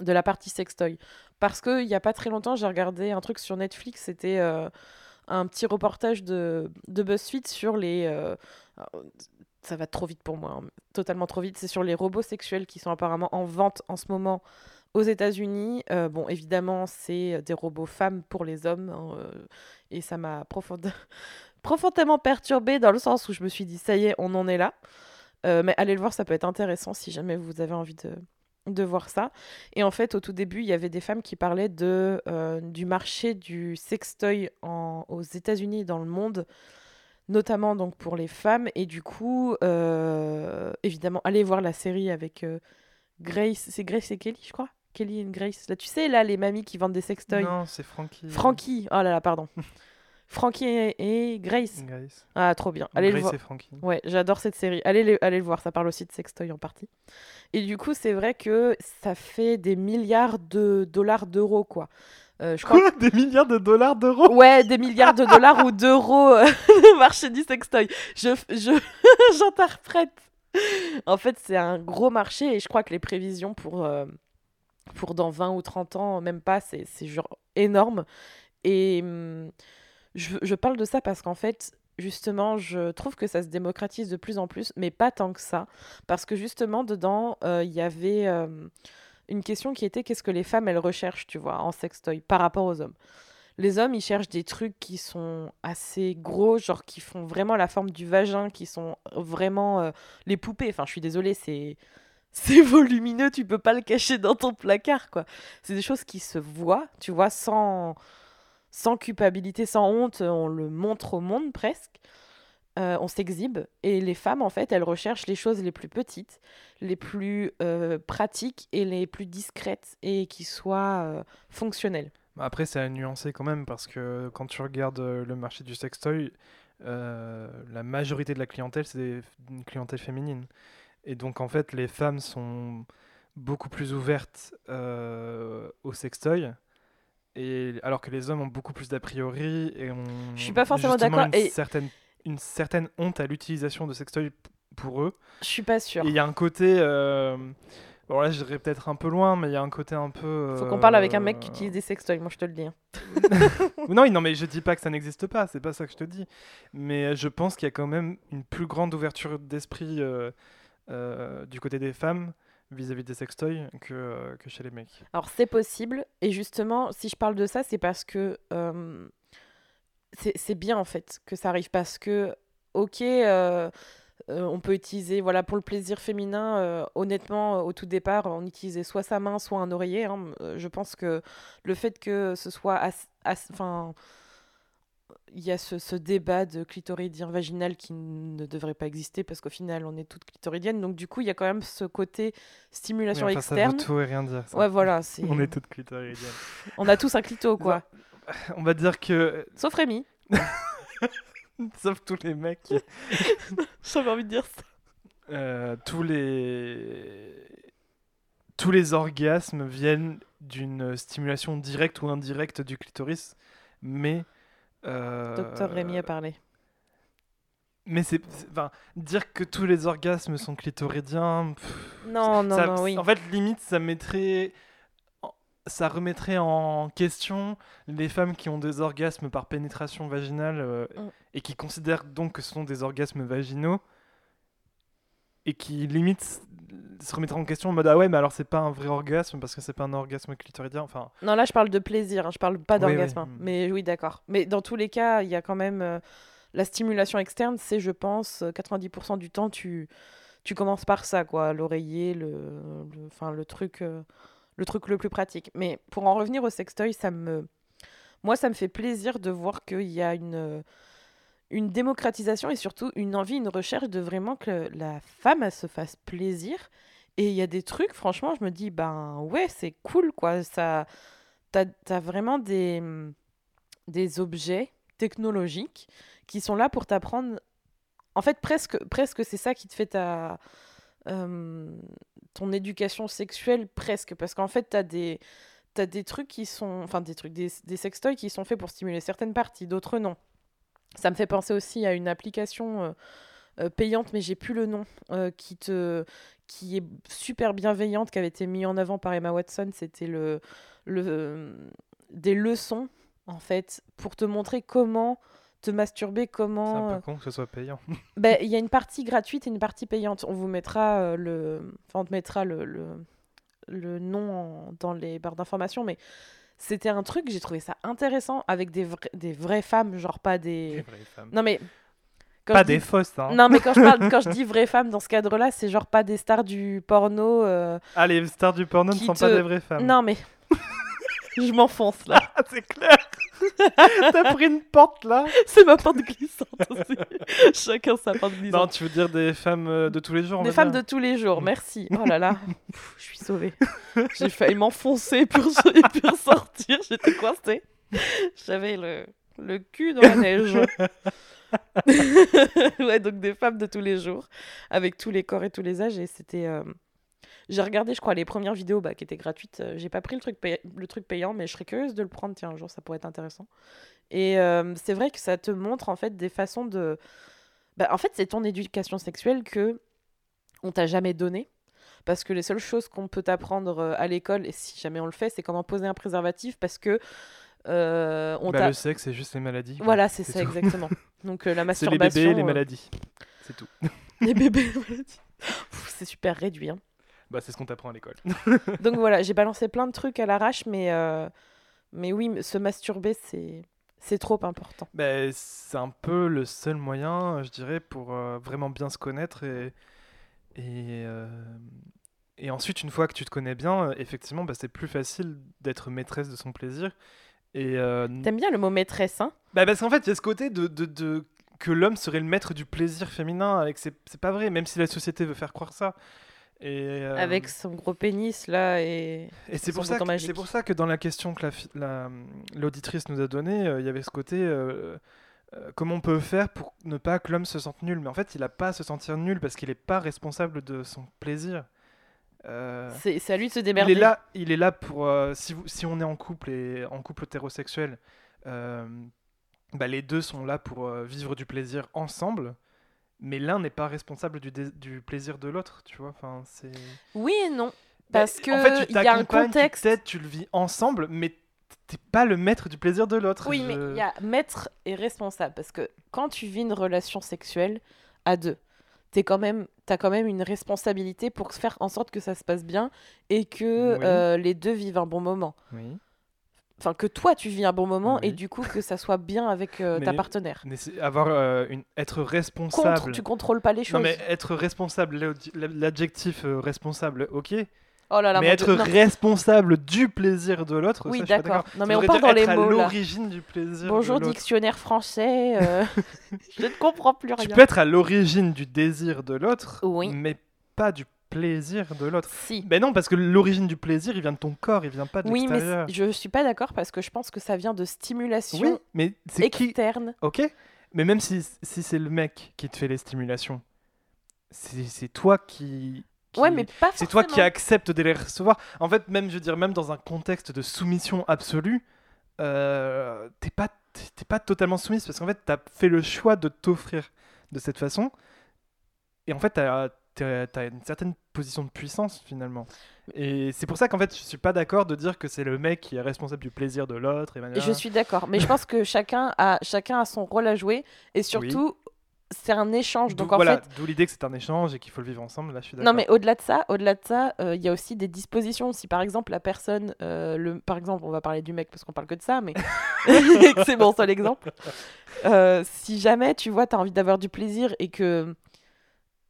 de la partie sextoy. Parce qu'il n'y a pas très longtemps, j'ai regardé un truc sur Netflix, c'était euh, un petit reportage de, de BuzzFeed sur les. euh, ça va trop vite pour moi, hein, totalement trop vite. C'est sur les robots sexuels qui sont apparemment en vente en ce moment aux États-Unis. Euh, bon, évidemment, c'est des robots femmes pour les hommes. hein, et ça m'a profond- profondément perturbée dans le sens où je me suis dit, ça y est, on en est là. Mais allez le voir, ça peut être intéressant si jamais vous avez envie de, de voir ça. Et en fait, au tout début, il y avait des femmes qui parlaient de, euh, du marché du sextoy en, aux États-Unis et dans le monde, notamment donc pour les femmes. Et du coup, euh, évidemment, allez voir la série avec euh, Grace. C'est Grace et Kelly, je crois Kelly et Grace. Là, tu sais, là, les mamies qui vendent des sextoys. Non, c'est Frankie. Frankie. Oh là là, pardon. Frankie et, et Grace. Grace. Ah, trop bien. Allez le Grace voir. et Frankie. Ouais, j'adore cette série. Allez le, allez le voir, ça parle aussi de sextoy en partie. Et du coup, c'est vrai que ça fait des milliards de dollars d'euros, quoi. Euh, je crois Quoi? Des milliards de dollars d'euros? Ouais, des milliards de dollars ou d'euros euh, le marché du sextoy. Je, je, j'interprète. En fait, c'est un gros marché et je crois que les prévisions pour, euh, pour dans 20 ou 30 ans, même pas, c'est, c'est genre énorme. Et hum, je, je parle de ça parce qu'en fait, justement, je trouve que ça se démocratise de plus en plus, mais pas tant que ça. Parce que justement, dedans, euh, il y avait euh, une question qui était qu'est-ce que les femmes, elles recherchent, tu vois, en sextoy par rapport aux hommes. Les hommes, ils cherchent des trucs qui sont assez gros, genre qui font vraiment la forme du vagin, qui sont vraiment euh, les poupées. Enfin, je suis désolée, c'est c'est volumineux, tu peux pas le cacher dans ton placard, quoi. C'est des choses qui se voient, tu vois, sans sans culpabilité, sans honte, on le montre au monde presque. Euh, on s'exhibe et les femmes en fait elles recherchent les choses les plus petites, les plus euh, pratiques et les plus discrètes et qui soient euh, fonctionnelles. Bah, Après, c'est à nuancer quand même parce que quand tu regardes euh, le marché du sextoy, euh, la majorité de la clientèle, c'est une clientèle féminine. Et donc, en fait, les femmes sont beaucoup plus ouvertes euh, au sextoy. Et, alors que les hommes ont beaucoup plus d'a priori et ont Je suis pas forcément justement d'accord, Une, et- certaine, une certaine honte à l'utilisation de sextoy pour eux. Je suis pas sûre. Et il y a un côté. euh, Bon, là, j'irais peut-être un peu loin, mais il y a un côté un peu. Faut qu'on parle avec un mec euh, qui utilise des sextoys, moi je te le dis. hein. non, non, mais je dis pas que ça n'existe pas, c'est pas ça que je te dis. Mais je pense qu'il y a quand même une plus grande ouverture d'esprit euh, euh, du côté des femmes vis-à-vis des sextoys que, euh, que chez les mecs. Alors c'est possible, et justement, si je parle de ça, c'est parce que euh, c'est bien en fait que ça arrive, parce que, ok, euh, on peut utiliser, voilà, pour le plaisir féminin, honnêtement, au tout départ, on utilisait soit sa main, soit un oreiller. hein. Je pense que le fait que ce soit, enfin, il y a ce, ce débat de clitoridien vaginal qui ne devrait pas exister parce qu'au final on est toutes clitoridiennes donc du coup il y a quand même ce côté stimulation Oui, enfin, ça externe veut tout et rien dire. ça. ouais voilà c'est On est toutes clitoridiennes. on a tous un clito, quoi. On va dire que, Sauf Rémi. sauf tous les mecs, J'avais envie de dire ça. euh, tous les tous les orgasmes viennent d'une stimulation directe ou indirecte du clitoris, mais Docteur Rémi a parlé. Mais c'est, enfin, dire que tous les orgasmes sont clitoridiens. pff, Non, non, ça- non, oui. En fait, limite, ça mettrait ça remettrait en question les femmes qui ont des orgasmes par pénétration vaginale euh, Mm. et qui considèrent donc que ce sont des orgasmes vaginaux et qui limite se remettraient en question en mode ah ouais mais alors c'est pas un vrai orgasme parce que c'est pas un orgasme clitoridien enfin Non, là, je parle de plaisir, hein, je parle pas d'orgasme. oui. hein. Mais oui, d'accord. Mais dans tous les cas, il y a quand même euh, la stimulation externe, c'est, je pense, euh, 90% du temps, tu, tu commences par ça, quoi. L'oreiller, le, enfin, le truc, euh, le truc le plus pratique. Mais pour en revenir au sextoy, ça me, moi, ça me fait plaisir de voir qu'il y a une, euh, une démocratisation et surtout une envie, une recherche de vraiment que la femme, se fasse plaisir. Et il y a des trucs, franchement, je me dis, ben ouais, c'est cool, quoi. Ça, t'as, t'as vraiment des, des objets technologiques qui sont là pour t'apprendre. En fait, presque, presque c'est ça qui te fait ta, euh, ton éducation sexuelle, presque. Parce qu'en fait, t'as des, t'as des trucs qui sont. Enfin, des trucs, des, des sextoys qui sont faits pour stimuler certaines parties, d'autres non. Ça me fait penser aussi à une application euh, euh, payante, mais j'ai plus le nom, euh, qui te qui est super bienveillante, qui avait été mis en avant par Emma Watson. C'était le, le des leçons en fait pour te montrer comment te masturber, c'est comment. un euh, peu con que ce soit payant ben, il y a une partie gratuite et une partie payante. On vous mettra le, enfin, on te mettra le, le, le nom en- dans les barres d'informations, mais c'était un truc, j'ai trouvé ça intéressant avec des, vra- des vraies femmes, genre pas Les des. vraies femmes. Non mais. quand pas dis- des fausses hein. Non mais quand je parle, quand je dis vraies femmes dans ce cadre-là, c'est genre pas des stars du porno. euh, ah les stars du porno ne sont pas des vraies femmes Non mais. je m'enfonce là. Ah, c'est clair T'as pris une porte là C'est ma pente glissante aussi. Chacun sa pente glissante. Non, tu veux dire des femmes euh, de tous les jours Des femmes dire. de tous les jours, merci. Oh là là, Pff, je suis sauvée. J'ai failli m'enfoncer pour, ressortir, j'étais coincée. J'avais le, le cul dans la neige. ouais, donc des femmes de tous les jours, avec tous les corps et tous les âges. Et c'était. euh, J'ai regardé, je crois, les premières vidéos bah, qui étaient gratuites. Euh, J'ai pas pris le truc, pay- le truc payant, mais je serais curieuse de le prendre. Tiens, un jour, ça pourrait être intéressant. Et euh, c'est vrai que ça te montre en fait des façons de. Bah, en fait, c'est ton éducation sexuelle que on t'a jamais donné. Parce que les seules choses qu'on peut t'apprendre euh, à l'école, et si jamais on le fait, c'est comment poser un préservatif parce que euh, on Bah, le sexe, c'est juste les maladies. quoi. Voilà, c'est ça tout. exactement. Donc euh, la C'est les masturbation. bébés, les euh, maladies. C'est tout. les bébés, les maladies. C'est super réduit. hein. Bah, c'est ce qu'on t'apprend à l'école. Donc voilà, j'ai balancé plein de trucs à l'arrache, mais, euh, mais oui, se masturber, c'est c'est trop important. Bah, c'est un peu le seul moyen, je dirais, pour euh, vraiment bien se connaître et, et, euh, et ensuite, une fois que tu te connais bien, effectivement, bah, c'est plus facile d'être maîtresse de son plaisir. Et euh, T'aimes bien le mot maîtresse, hein? Bah, parce qu'en fait, il y a ce côté de, de, de- que l'homme serait le maître du plaisir féminin, et que c'est c'est pas vrai, même si la société veut faire croire ça. Et, euh, Avec son gros pénis, là, et... Et c'est pour, ça que- c'est pour ça que dans la question que la la, l'auditrice nous a donnée, euh, il y avait ce côté euh, euh, comment on peut faire pour ne pas que l'homme se sente nul. Mais en fait, il n'a pas à se sentir nul parce qu'il n'est pas responsable de son plaisir. Euh, c'est à lui de se il démerder. est là, il est là pour euh, si, vous, si on est en couple et en couple hétérosexuel, euh, bah, les deux sont là pour euh, vivre du plaisir ensemble. Mais l'un n'est pas responsable du, du plaisir de l'autre, tu vois. Enfin, c'est. Oui et non. Bah, Parce en que fait, tu y a un contexte. t'aides, tu le vis ensemble, mais t'es pas le maître du plaisir de l'autre. Oui, Je- mais il y a maître et responsable. Parce que quand tu vis une relation sexuelle à deux, t'es quand même, t'as quand même une responsabilité pour faire en sorte que ça se passe bien et que Oui. euh, les deux vivent un bon moment. Oui. Enfin, que toi, tu vis un bon moment et du coup, que ça soit bien avec euh, ta partenaire. Mais avoir euh, une être responsable. Contre, tu contrôles pas les choses. Non mais être responsable, l'adjectif euh, responsable, ok. oh là là, mais être Dieu, responsable du plaisir de l'autre, Oui, d'accord. Non, mais on part dans les mots l'origine du plaisir. Bonjour, de dictionnaire français. Je ne comprends plus rien. Tu peux être à l'origine du désir de l'autre, Oui. mais pas du plaisir de l'autre. Si. Ben non, parce que l'origine du plaisir, il vient de ton corps, il vient pas de Oui, mais l'extérieur. c- je suis pas d'accord parce que je pense que ça vient de stimulation Oui, mais c'est qui externe. Ok, mais même si, si c'est le mec qui te fait les stimulations, c'est toi qui. qui- Ouais, mais pas C'est toi qui acceptes de les recevoir. En fait, même, je veux dire, même dans un contexte de soumission absolue, euh, t'es pas, t'es pas totalement soumise parce qu'en fait, t'as fait le choix de t'offrir de cette façon. Et en fait, t'as t'as une certaine position de puissance finalement. Et c'est pour ça qu'en fait, je suis pas d'accord de dire que c'est le mec qui est responsable du plaisir de l'autre. Et je suis d'accord, mais je pense que chacun a, chacun a son rôle à jouer et surtout. C'est un échange, donc en voilà, fait. D'où l'idée que c'est un échange et qu'il faut le vivre ensemble. Là, je suis d'accord. Non, mais au-delà de ça, au-delà de ça, euh, il y a aussi des dispositions. Si par exemple la personne, euh, le, par exemple, on va parler du mec parce qu'on parle que de ça, mais c'est mon seul exemple. Euh, si jamais tu vois, tu as envie d'avoir du plaisir et que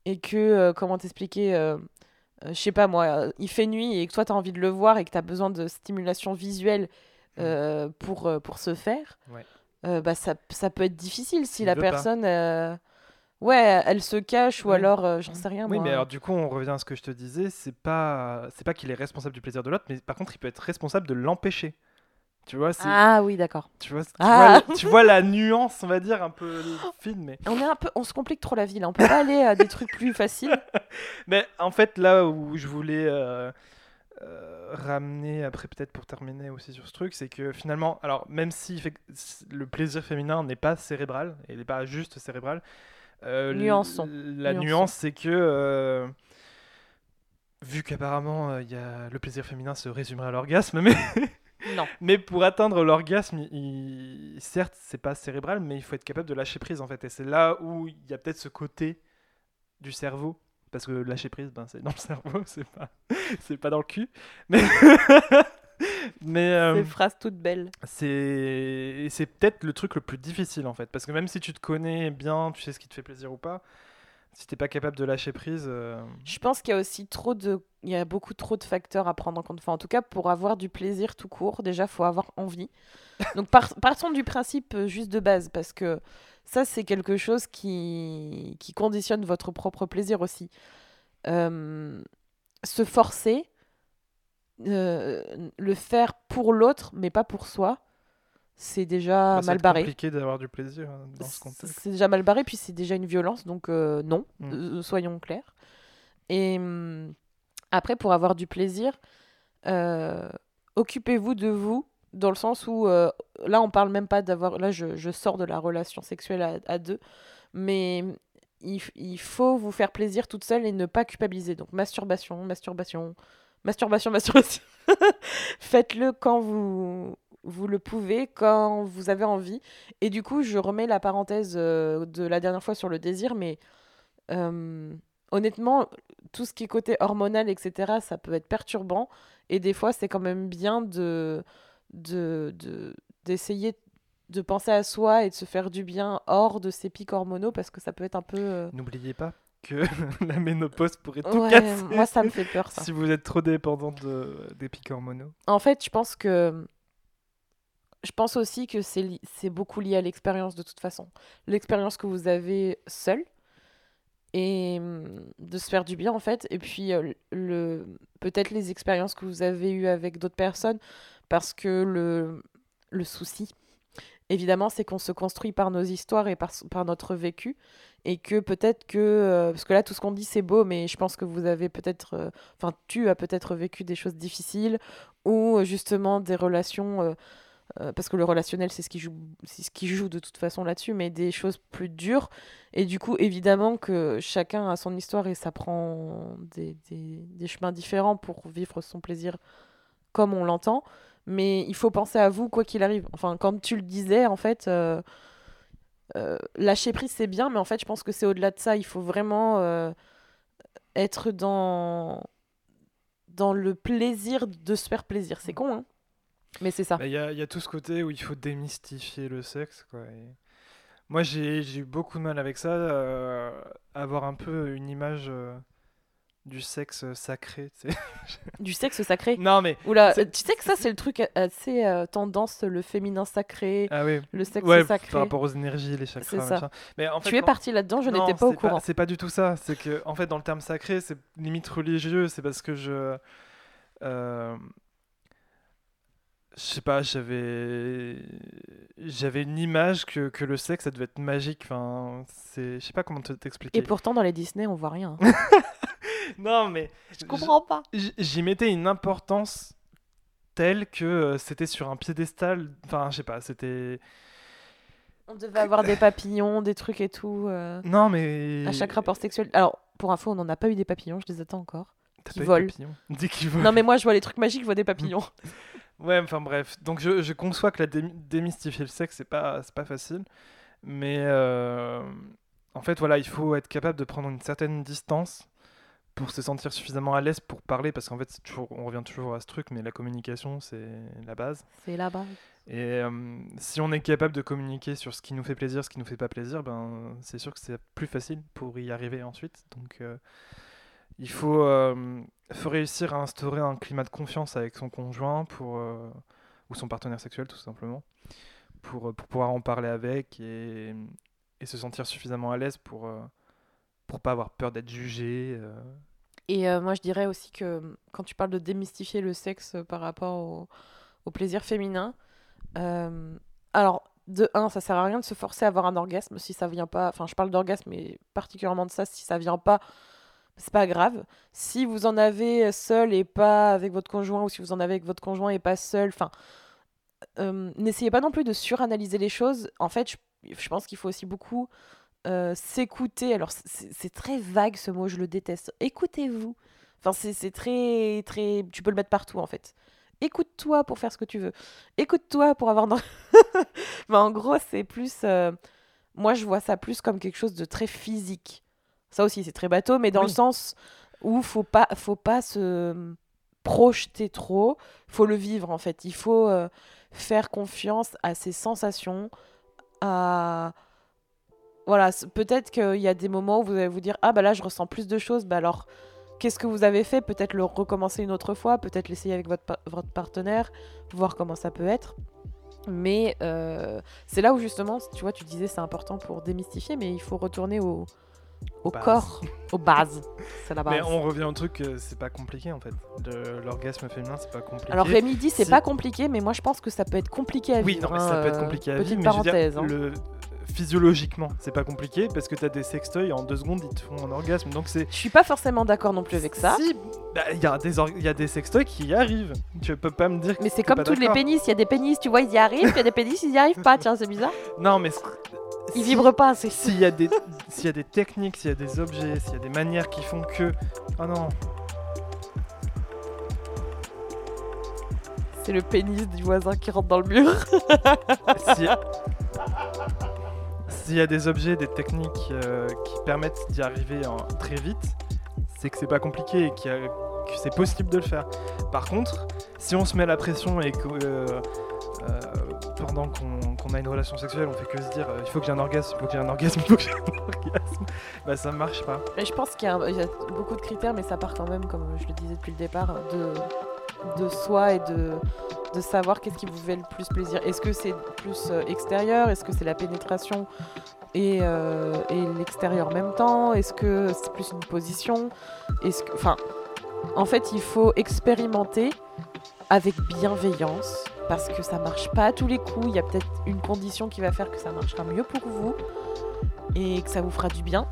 et que comment t'expliquer euh, je sais pas moi, euh, il fait nuit et que toi tu as envie de le voir et que tu as besoin de stimulation visuelle mmh. euh, pour, pour se faire, bah, ça, ça, peut être difficile si la personne. Ouais, elle se cache ou alors j'en sais rien. Oui, mais alors du coup, on revient à ce que je te disais, c'est pas c'est pas qu'il est responsable du plaisir de l'autre, mais par contre, il peut être responsable de l'empêcher. Tu vois, ah oui, d'accord. Tu vois, tu, ah. vois, tu vois la nuance, on va dire, un peu fine. Mais... On, est un peu, on se complique trop la vie, là. On peut pas aller à des trucs plus faciles. Mais en fait, là où je voulais euh, euh, ramener, après peut-être pour terminer aussi sur ce truc, c'est que finalement, alors même si le plaisir féminin n'est pas cérébral, et n'est pas juste cérébral, euh, la nuance, c'est que vu qu'apparemment y a le plaisir féminin se résumerait à l'orgasme, mais non. Mais pour atteindre l'orgasme, il... certes, c'est pas cérébral, mais il faut être capable de lâcher prise en fait. Et c'est là où il y a peut-être ce côté du cerveau. Parce que lâcher prise, ben, c'est dans le cerveau, c'est pas, c'est pas dans le cul. Mais. mais euh... Ces phrases toutes belles. C'est, c'est peut-être le truc le plus difficile en fait. Parce que même si tu te connais bien, tu sais ce qui te fait plaisir ou pas, si t'es pas capable de lâcher prise. Euh, Je pense qu'il y a aussi trop de, il y a beaucoup trop de facteurs à prendre en compte. Enfin, en tout cas, pour avoir du plaisir tout court, déjà, faut avoir envie. Donc, partons du principe euh, juste de base, parce que ça, c'est quelque chose qui, qui conditionne votre propre plaisir aussi. Euh, se forcer, le faire pour l'autre, mais pas pour soi c'est déjà bah, mal barré. C'est compliqué d'avoir du plaisir hein, dans ce contexte. C'est déjà mal barré, puis c'est déjà une violence, donc euh, non, mm. euh, soyons clairs. Et hum, après, pour avoir du plaisir, euh, occupez-vous de vous, dans le sens où, là, on parle même pas d'avoir. Là, je, je, sors de la relation sexuelle à, deux, mais il, il, faut vous faire plaisir toute seule et ne pas culpabiliser. Donc, masturbation, masturbation, masturbation, masturbation. Faites-le quand vous vous le pouvez quand vous avez envie. Et du coup, je remets la parenthèse euh, de la dernière fois sur le désir, mais euh, honnêtement, tout ce qui est côté hormonal, etc., ça peut être perturbant. Et des fois, c'est quand même bien de d'essayer de, penser à soi et de se faire du bien hors de ces pics hormonaux parce que ça peut être un peu... Euh, N'oubliez pas que la ménopause pourrait tout casser. Moi, ça me fait peur, ça. si vous êtes trop dépendant de, des pics hormonaux. En fait, je pense que je pense aussi que c'est beaucoup lié à l'expérience de toute façon. L'expérience que vous avez seul et hum, de se faire du bien en fait. Et puis euh, le, peut-être les expériences que vous avez eues avec d'autres personnes parce que le, souci, évidemment, c'est qu'on se construit par nos histoires et par, par notre vécu. Et que peut-être que. Euh, parce que là, tout ce qu'on dit, c'est beau, mais je pense que vous avez peut-être. Euh, enfin, tu as peut-être vécu des choses difficiles ou justement des relations euh, parce que le relationnel, c'est ce qui joue, c'est ce qui joue de toute façon là-dessus, mais des choses plus dures. Et du coup, évidemment que chacun a son histoire et ça prend des, des, des chemins différents pour vivre son plaisir comme on l'entend. Mais il faut penser à vous, quoi qu'il arrive. Enfin, comme tu le disais, en fait, euh, euh, lâcher prise, c'est bien, mais en fait, je pense que c'est au-delà de ça. Il faut vraiment être dans dans le plaisir de se faire plaisir. C'est con, hein mais c'est ça. Bah, il y, a, y, a, tout ce côté où il faut démystifier le sexe. Quoi, Moi, j'ai eu beaucoup de mal avec ça, euh, avoir un peu une image euh, du sexe sacré. du sexe sacré Non, mais. Oula, tu sais que ça, c'est le truc assez euh, tendance, le féminin sacré, ah, oui. le sexe ouais, sacré. Par rapport aux énergies, les chakras. Ça. Mais en fait, tu es parti là-dedans, je n'étais pas au courant. C'est pas du tout ça. C'est que, en fait, dans le terme sacré, c'est limite religieux. C'est parce que je je sais pas, j'avais j'avais une image que, que, le sexe ça devait être magique. Enfin, c'est je sais pas comment t'expliquer. Et pourtant dans les Disney, on voit rien. non, mais je comprends pas. J'y mettais une importance telle que euh, c'était sur un piédestal. Enfin, je sais pas, c'était on devait avoir des papillons, des trucs et tout. Euh, non, mais. À chaque rapport sexuel. Alors, pour info, on n'en a pas eu des papillons, je les attends encore. Qui volent. Dis qu'ils volent. Non, mais moi, je vois les trucs magiques, je vois des papillons. Ouais, enfin bref. Donc je, je conçois que la dé- démystifier le sexe, c'est pas, pas facile. Mais euh, en fait, voilà, il faut être capable de prendre une certaine distance pour se sentir suffisamment à l'aise pour parler. Parce qu'en fait, toujours, on revient toujours à ce truc, mais la communication, c'est la base. C'est là-bas. Et euh, si on est capable de communiquer sur ce qui nous fait plaisir, ce qui nous fait pas plaisir, ben c'est sûr que c'est plus facile pour y arriver ensuite. Donc euh, il faut, euh, faut réussir à instaurer un climat de confiance avec son conjoint pour, euh, ou son partenaire sexuel tout simplement pour, euh, pour pouvoir en parler avec et, et se sentir suffisamment à l'aise pour pour pas avoir peur d'être jugé. Et moi, je dirais aussi que quand tu parles de démystifier le sexe par rapport au, plaisir féminin, alors, de un, ça sert à rien de se forcer à avoir un orgasme si ça vient pas. Enfin, je parle d'orgasme, mais particulièrement de ça, si ça vient pas, c'est pas grave. Si vous en avez seul et pas avec votre conjoint, ou si vous en avez avec votre conjoint et pas seul, enfin, euh, n'essayez pas non plus de suranalyser les choses. En fait, je, pense qu'il faut aussi beaucoup euh, s'écouter. Alors, c'est très vague ce mot, je le déteste. Écoutez-vous. Enfin, c'est très, très. Tu peux le mettre partout en fait. Écoute-toi pour faire ce que tu veux. Écoute-toi pour avoir. Mais en gros, c'est plus. euh, Moi, je vois ça plus comme quelque chose de très physique. Ça aussi, c'est très bateau, mais dans le sens où faut pas, faut pas se projeter trop. Faut le vivre en fait. Il faut euh, faire confiance à ses sensations, à voilà, peut-être qu'il y a des moments où vous allez vous dire ah bah là je ressens plus de choses, bah alors qu'est-ce que vous avez fait? Peut-être le recommencer une autre fois, peut-être l'essayer avec votre, pa- votre partenaire, voir comment ça peut être. Mais euh, c'est là où justement, tu vois, tu disais c'est important pour démystifier, mais il faut retourner au, au Base. corps, aux bases. C'est la base. Mais on revient au truc, euh, c'est pas compliqué en fait. L'orgasme féminin, c'est pas compliqué. Alors Rémi dit c'est pas compliqué, mais moi je pense que ça peut être compliqué à Oui, vivre. non, mais hein, ça peut être euh, compliqué à petite vivre, mais je veux dire, parenthèse. hein. le... physiologiquement, c'est pas compliqué parce que t'as des sextoys en deux secondes, ils te font un orgasme. Donc c'est. Je suis pas forcément d'accord non plus avec ça. Si, bah, il y, a des or- y a des sextoys qui y arrivent. Tu peux pas me dire Mais c'est comme tous les pénis, il y a des pénis, tu vois, ils y arrivent, il y a des pénis, ils y arrivent pas, tiens, c'est bizarre. Non, mais. Ils si- vibrent pas, c'est S'il y, a des... s'il y a des techniques, s'il y a des objets, s'il y a des manières qui font que. Oh non, C'est le pénis du voisin qui rentre dans le mur. S'il y a- s'il y a des objets, des techniques euh, qui permettent d'y arriver en- très vite, c'est que c'est pas compliqué et qu'il y a- que c'est possible de le faire. Par contre, si on se met la pression et que euh, euh, pendant qu'on a une relation sexuelle, on fait que se dire euh, il faut que j'ai un orgasme, il faut que j'ai un orgasme, il faut que j'ai un orgasme, bah ça marche pas. Et je pense qu'il y, a beaucoup de critères, mais ça part quand même, comme je le disais depuis le départ, de, de soi et de, de savoir qu'est-ce qui vous fait le plus plaisir. Est-ce que c'est plus euh, extérieur? Est-ce que c'est la pénétration et, euh, et l'extérieur en même temps? Est-ce que c'est plus une position? Enfin, en fait, il faut expérimenter avec bienveillance parce que ça marche pas à tous les coups. Il y a peut-être une condition qui va faire que ça marchera mieux pour vous et que ça vous fera du bien.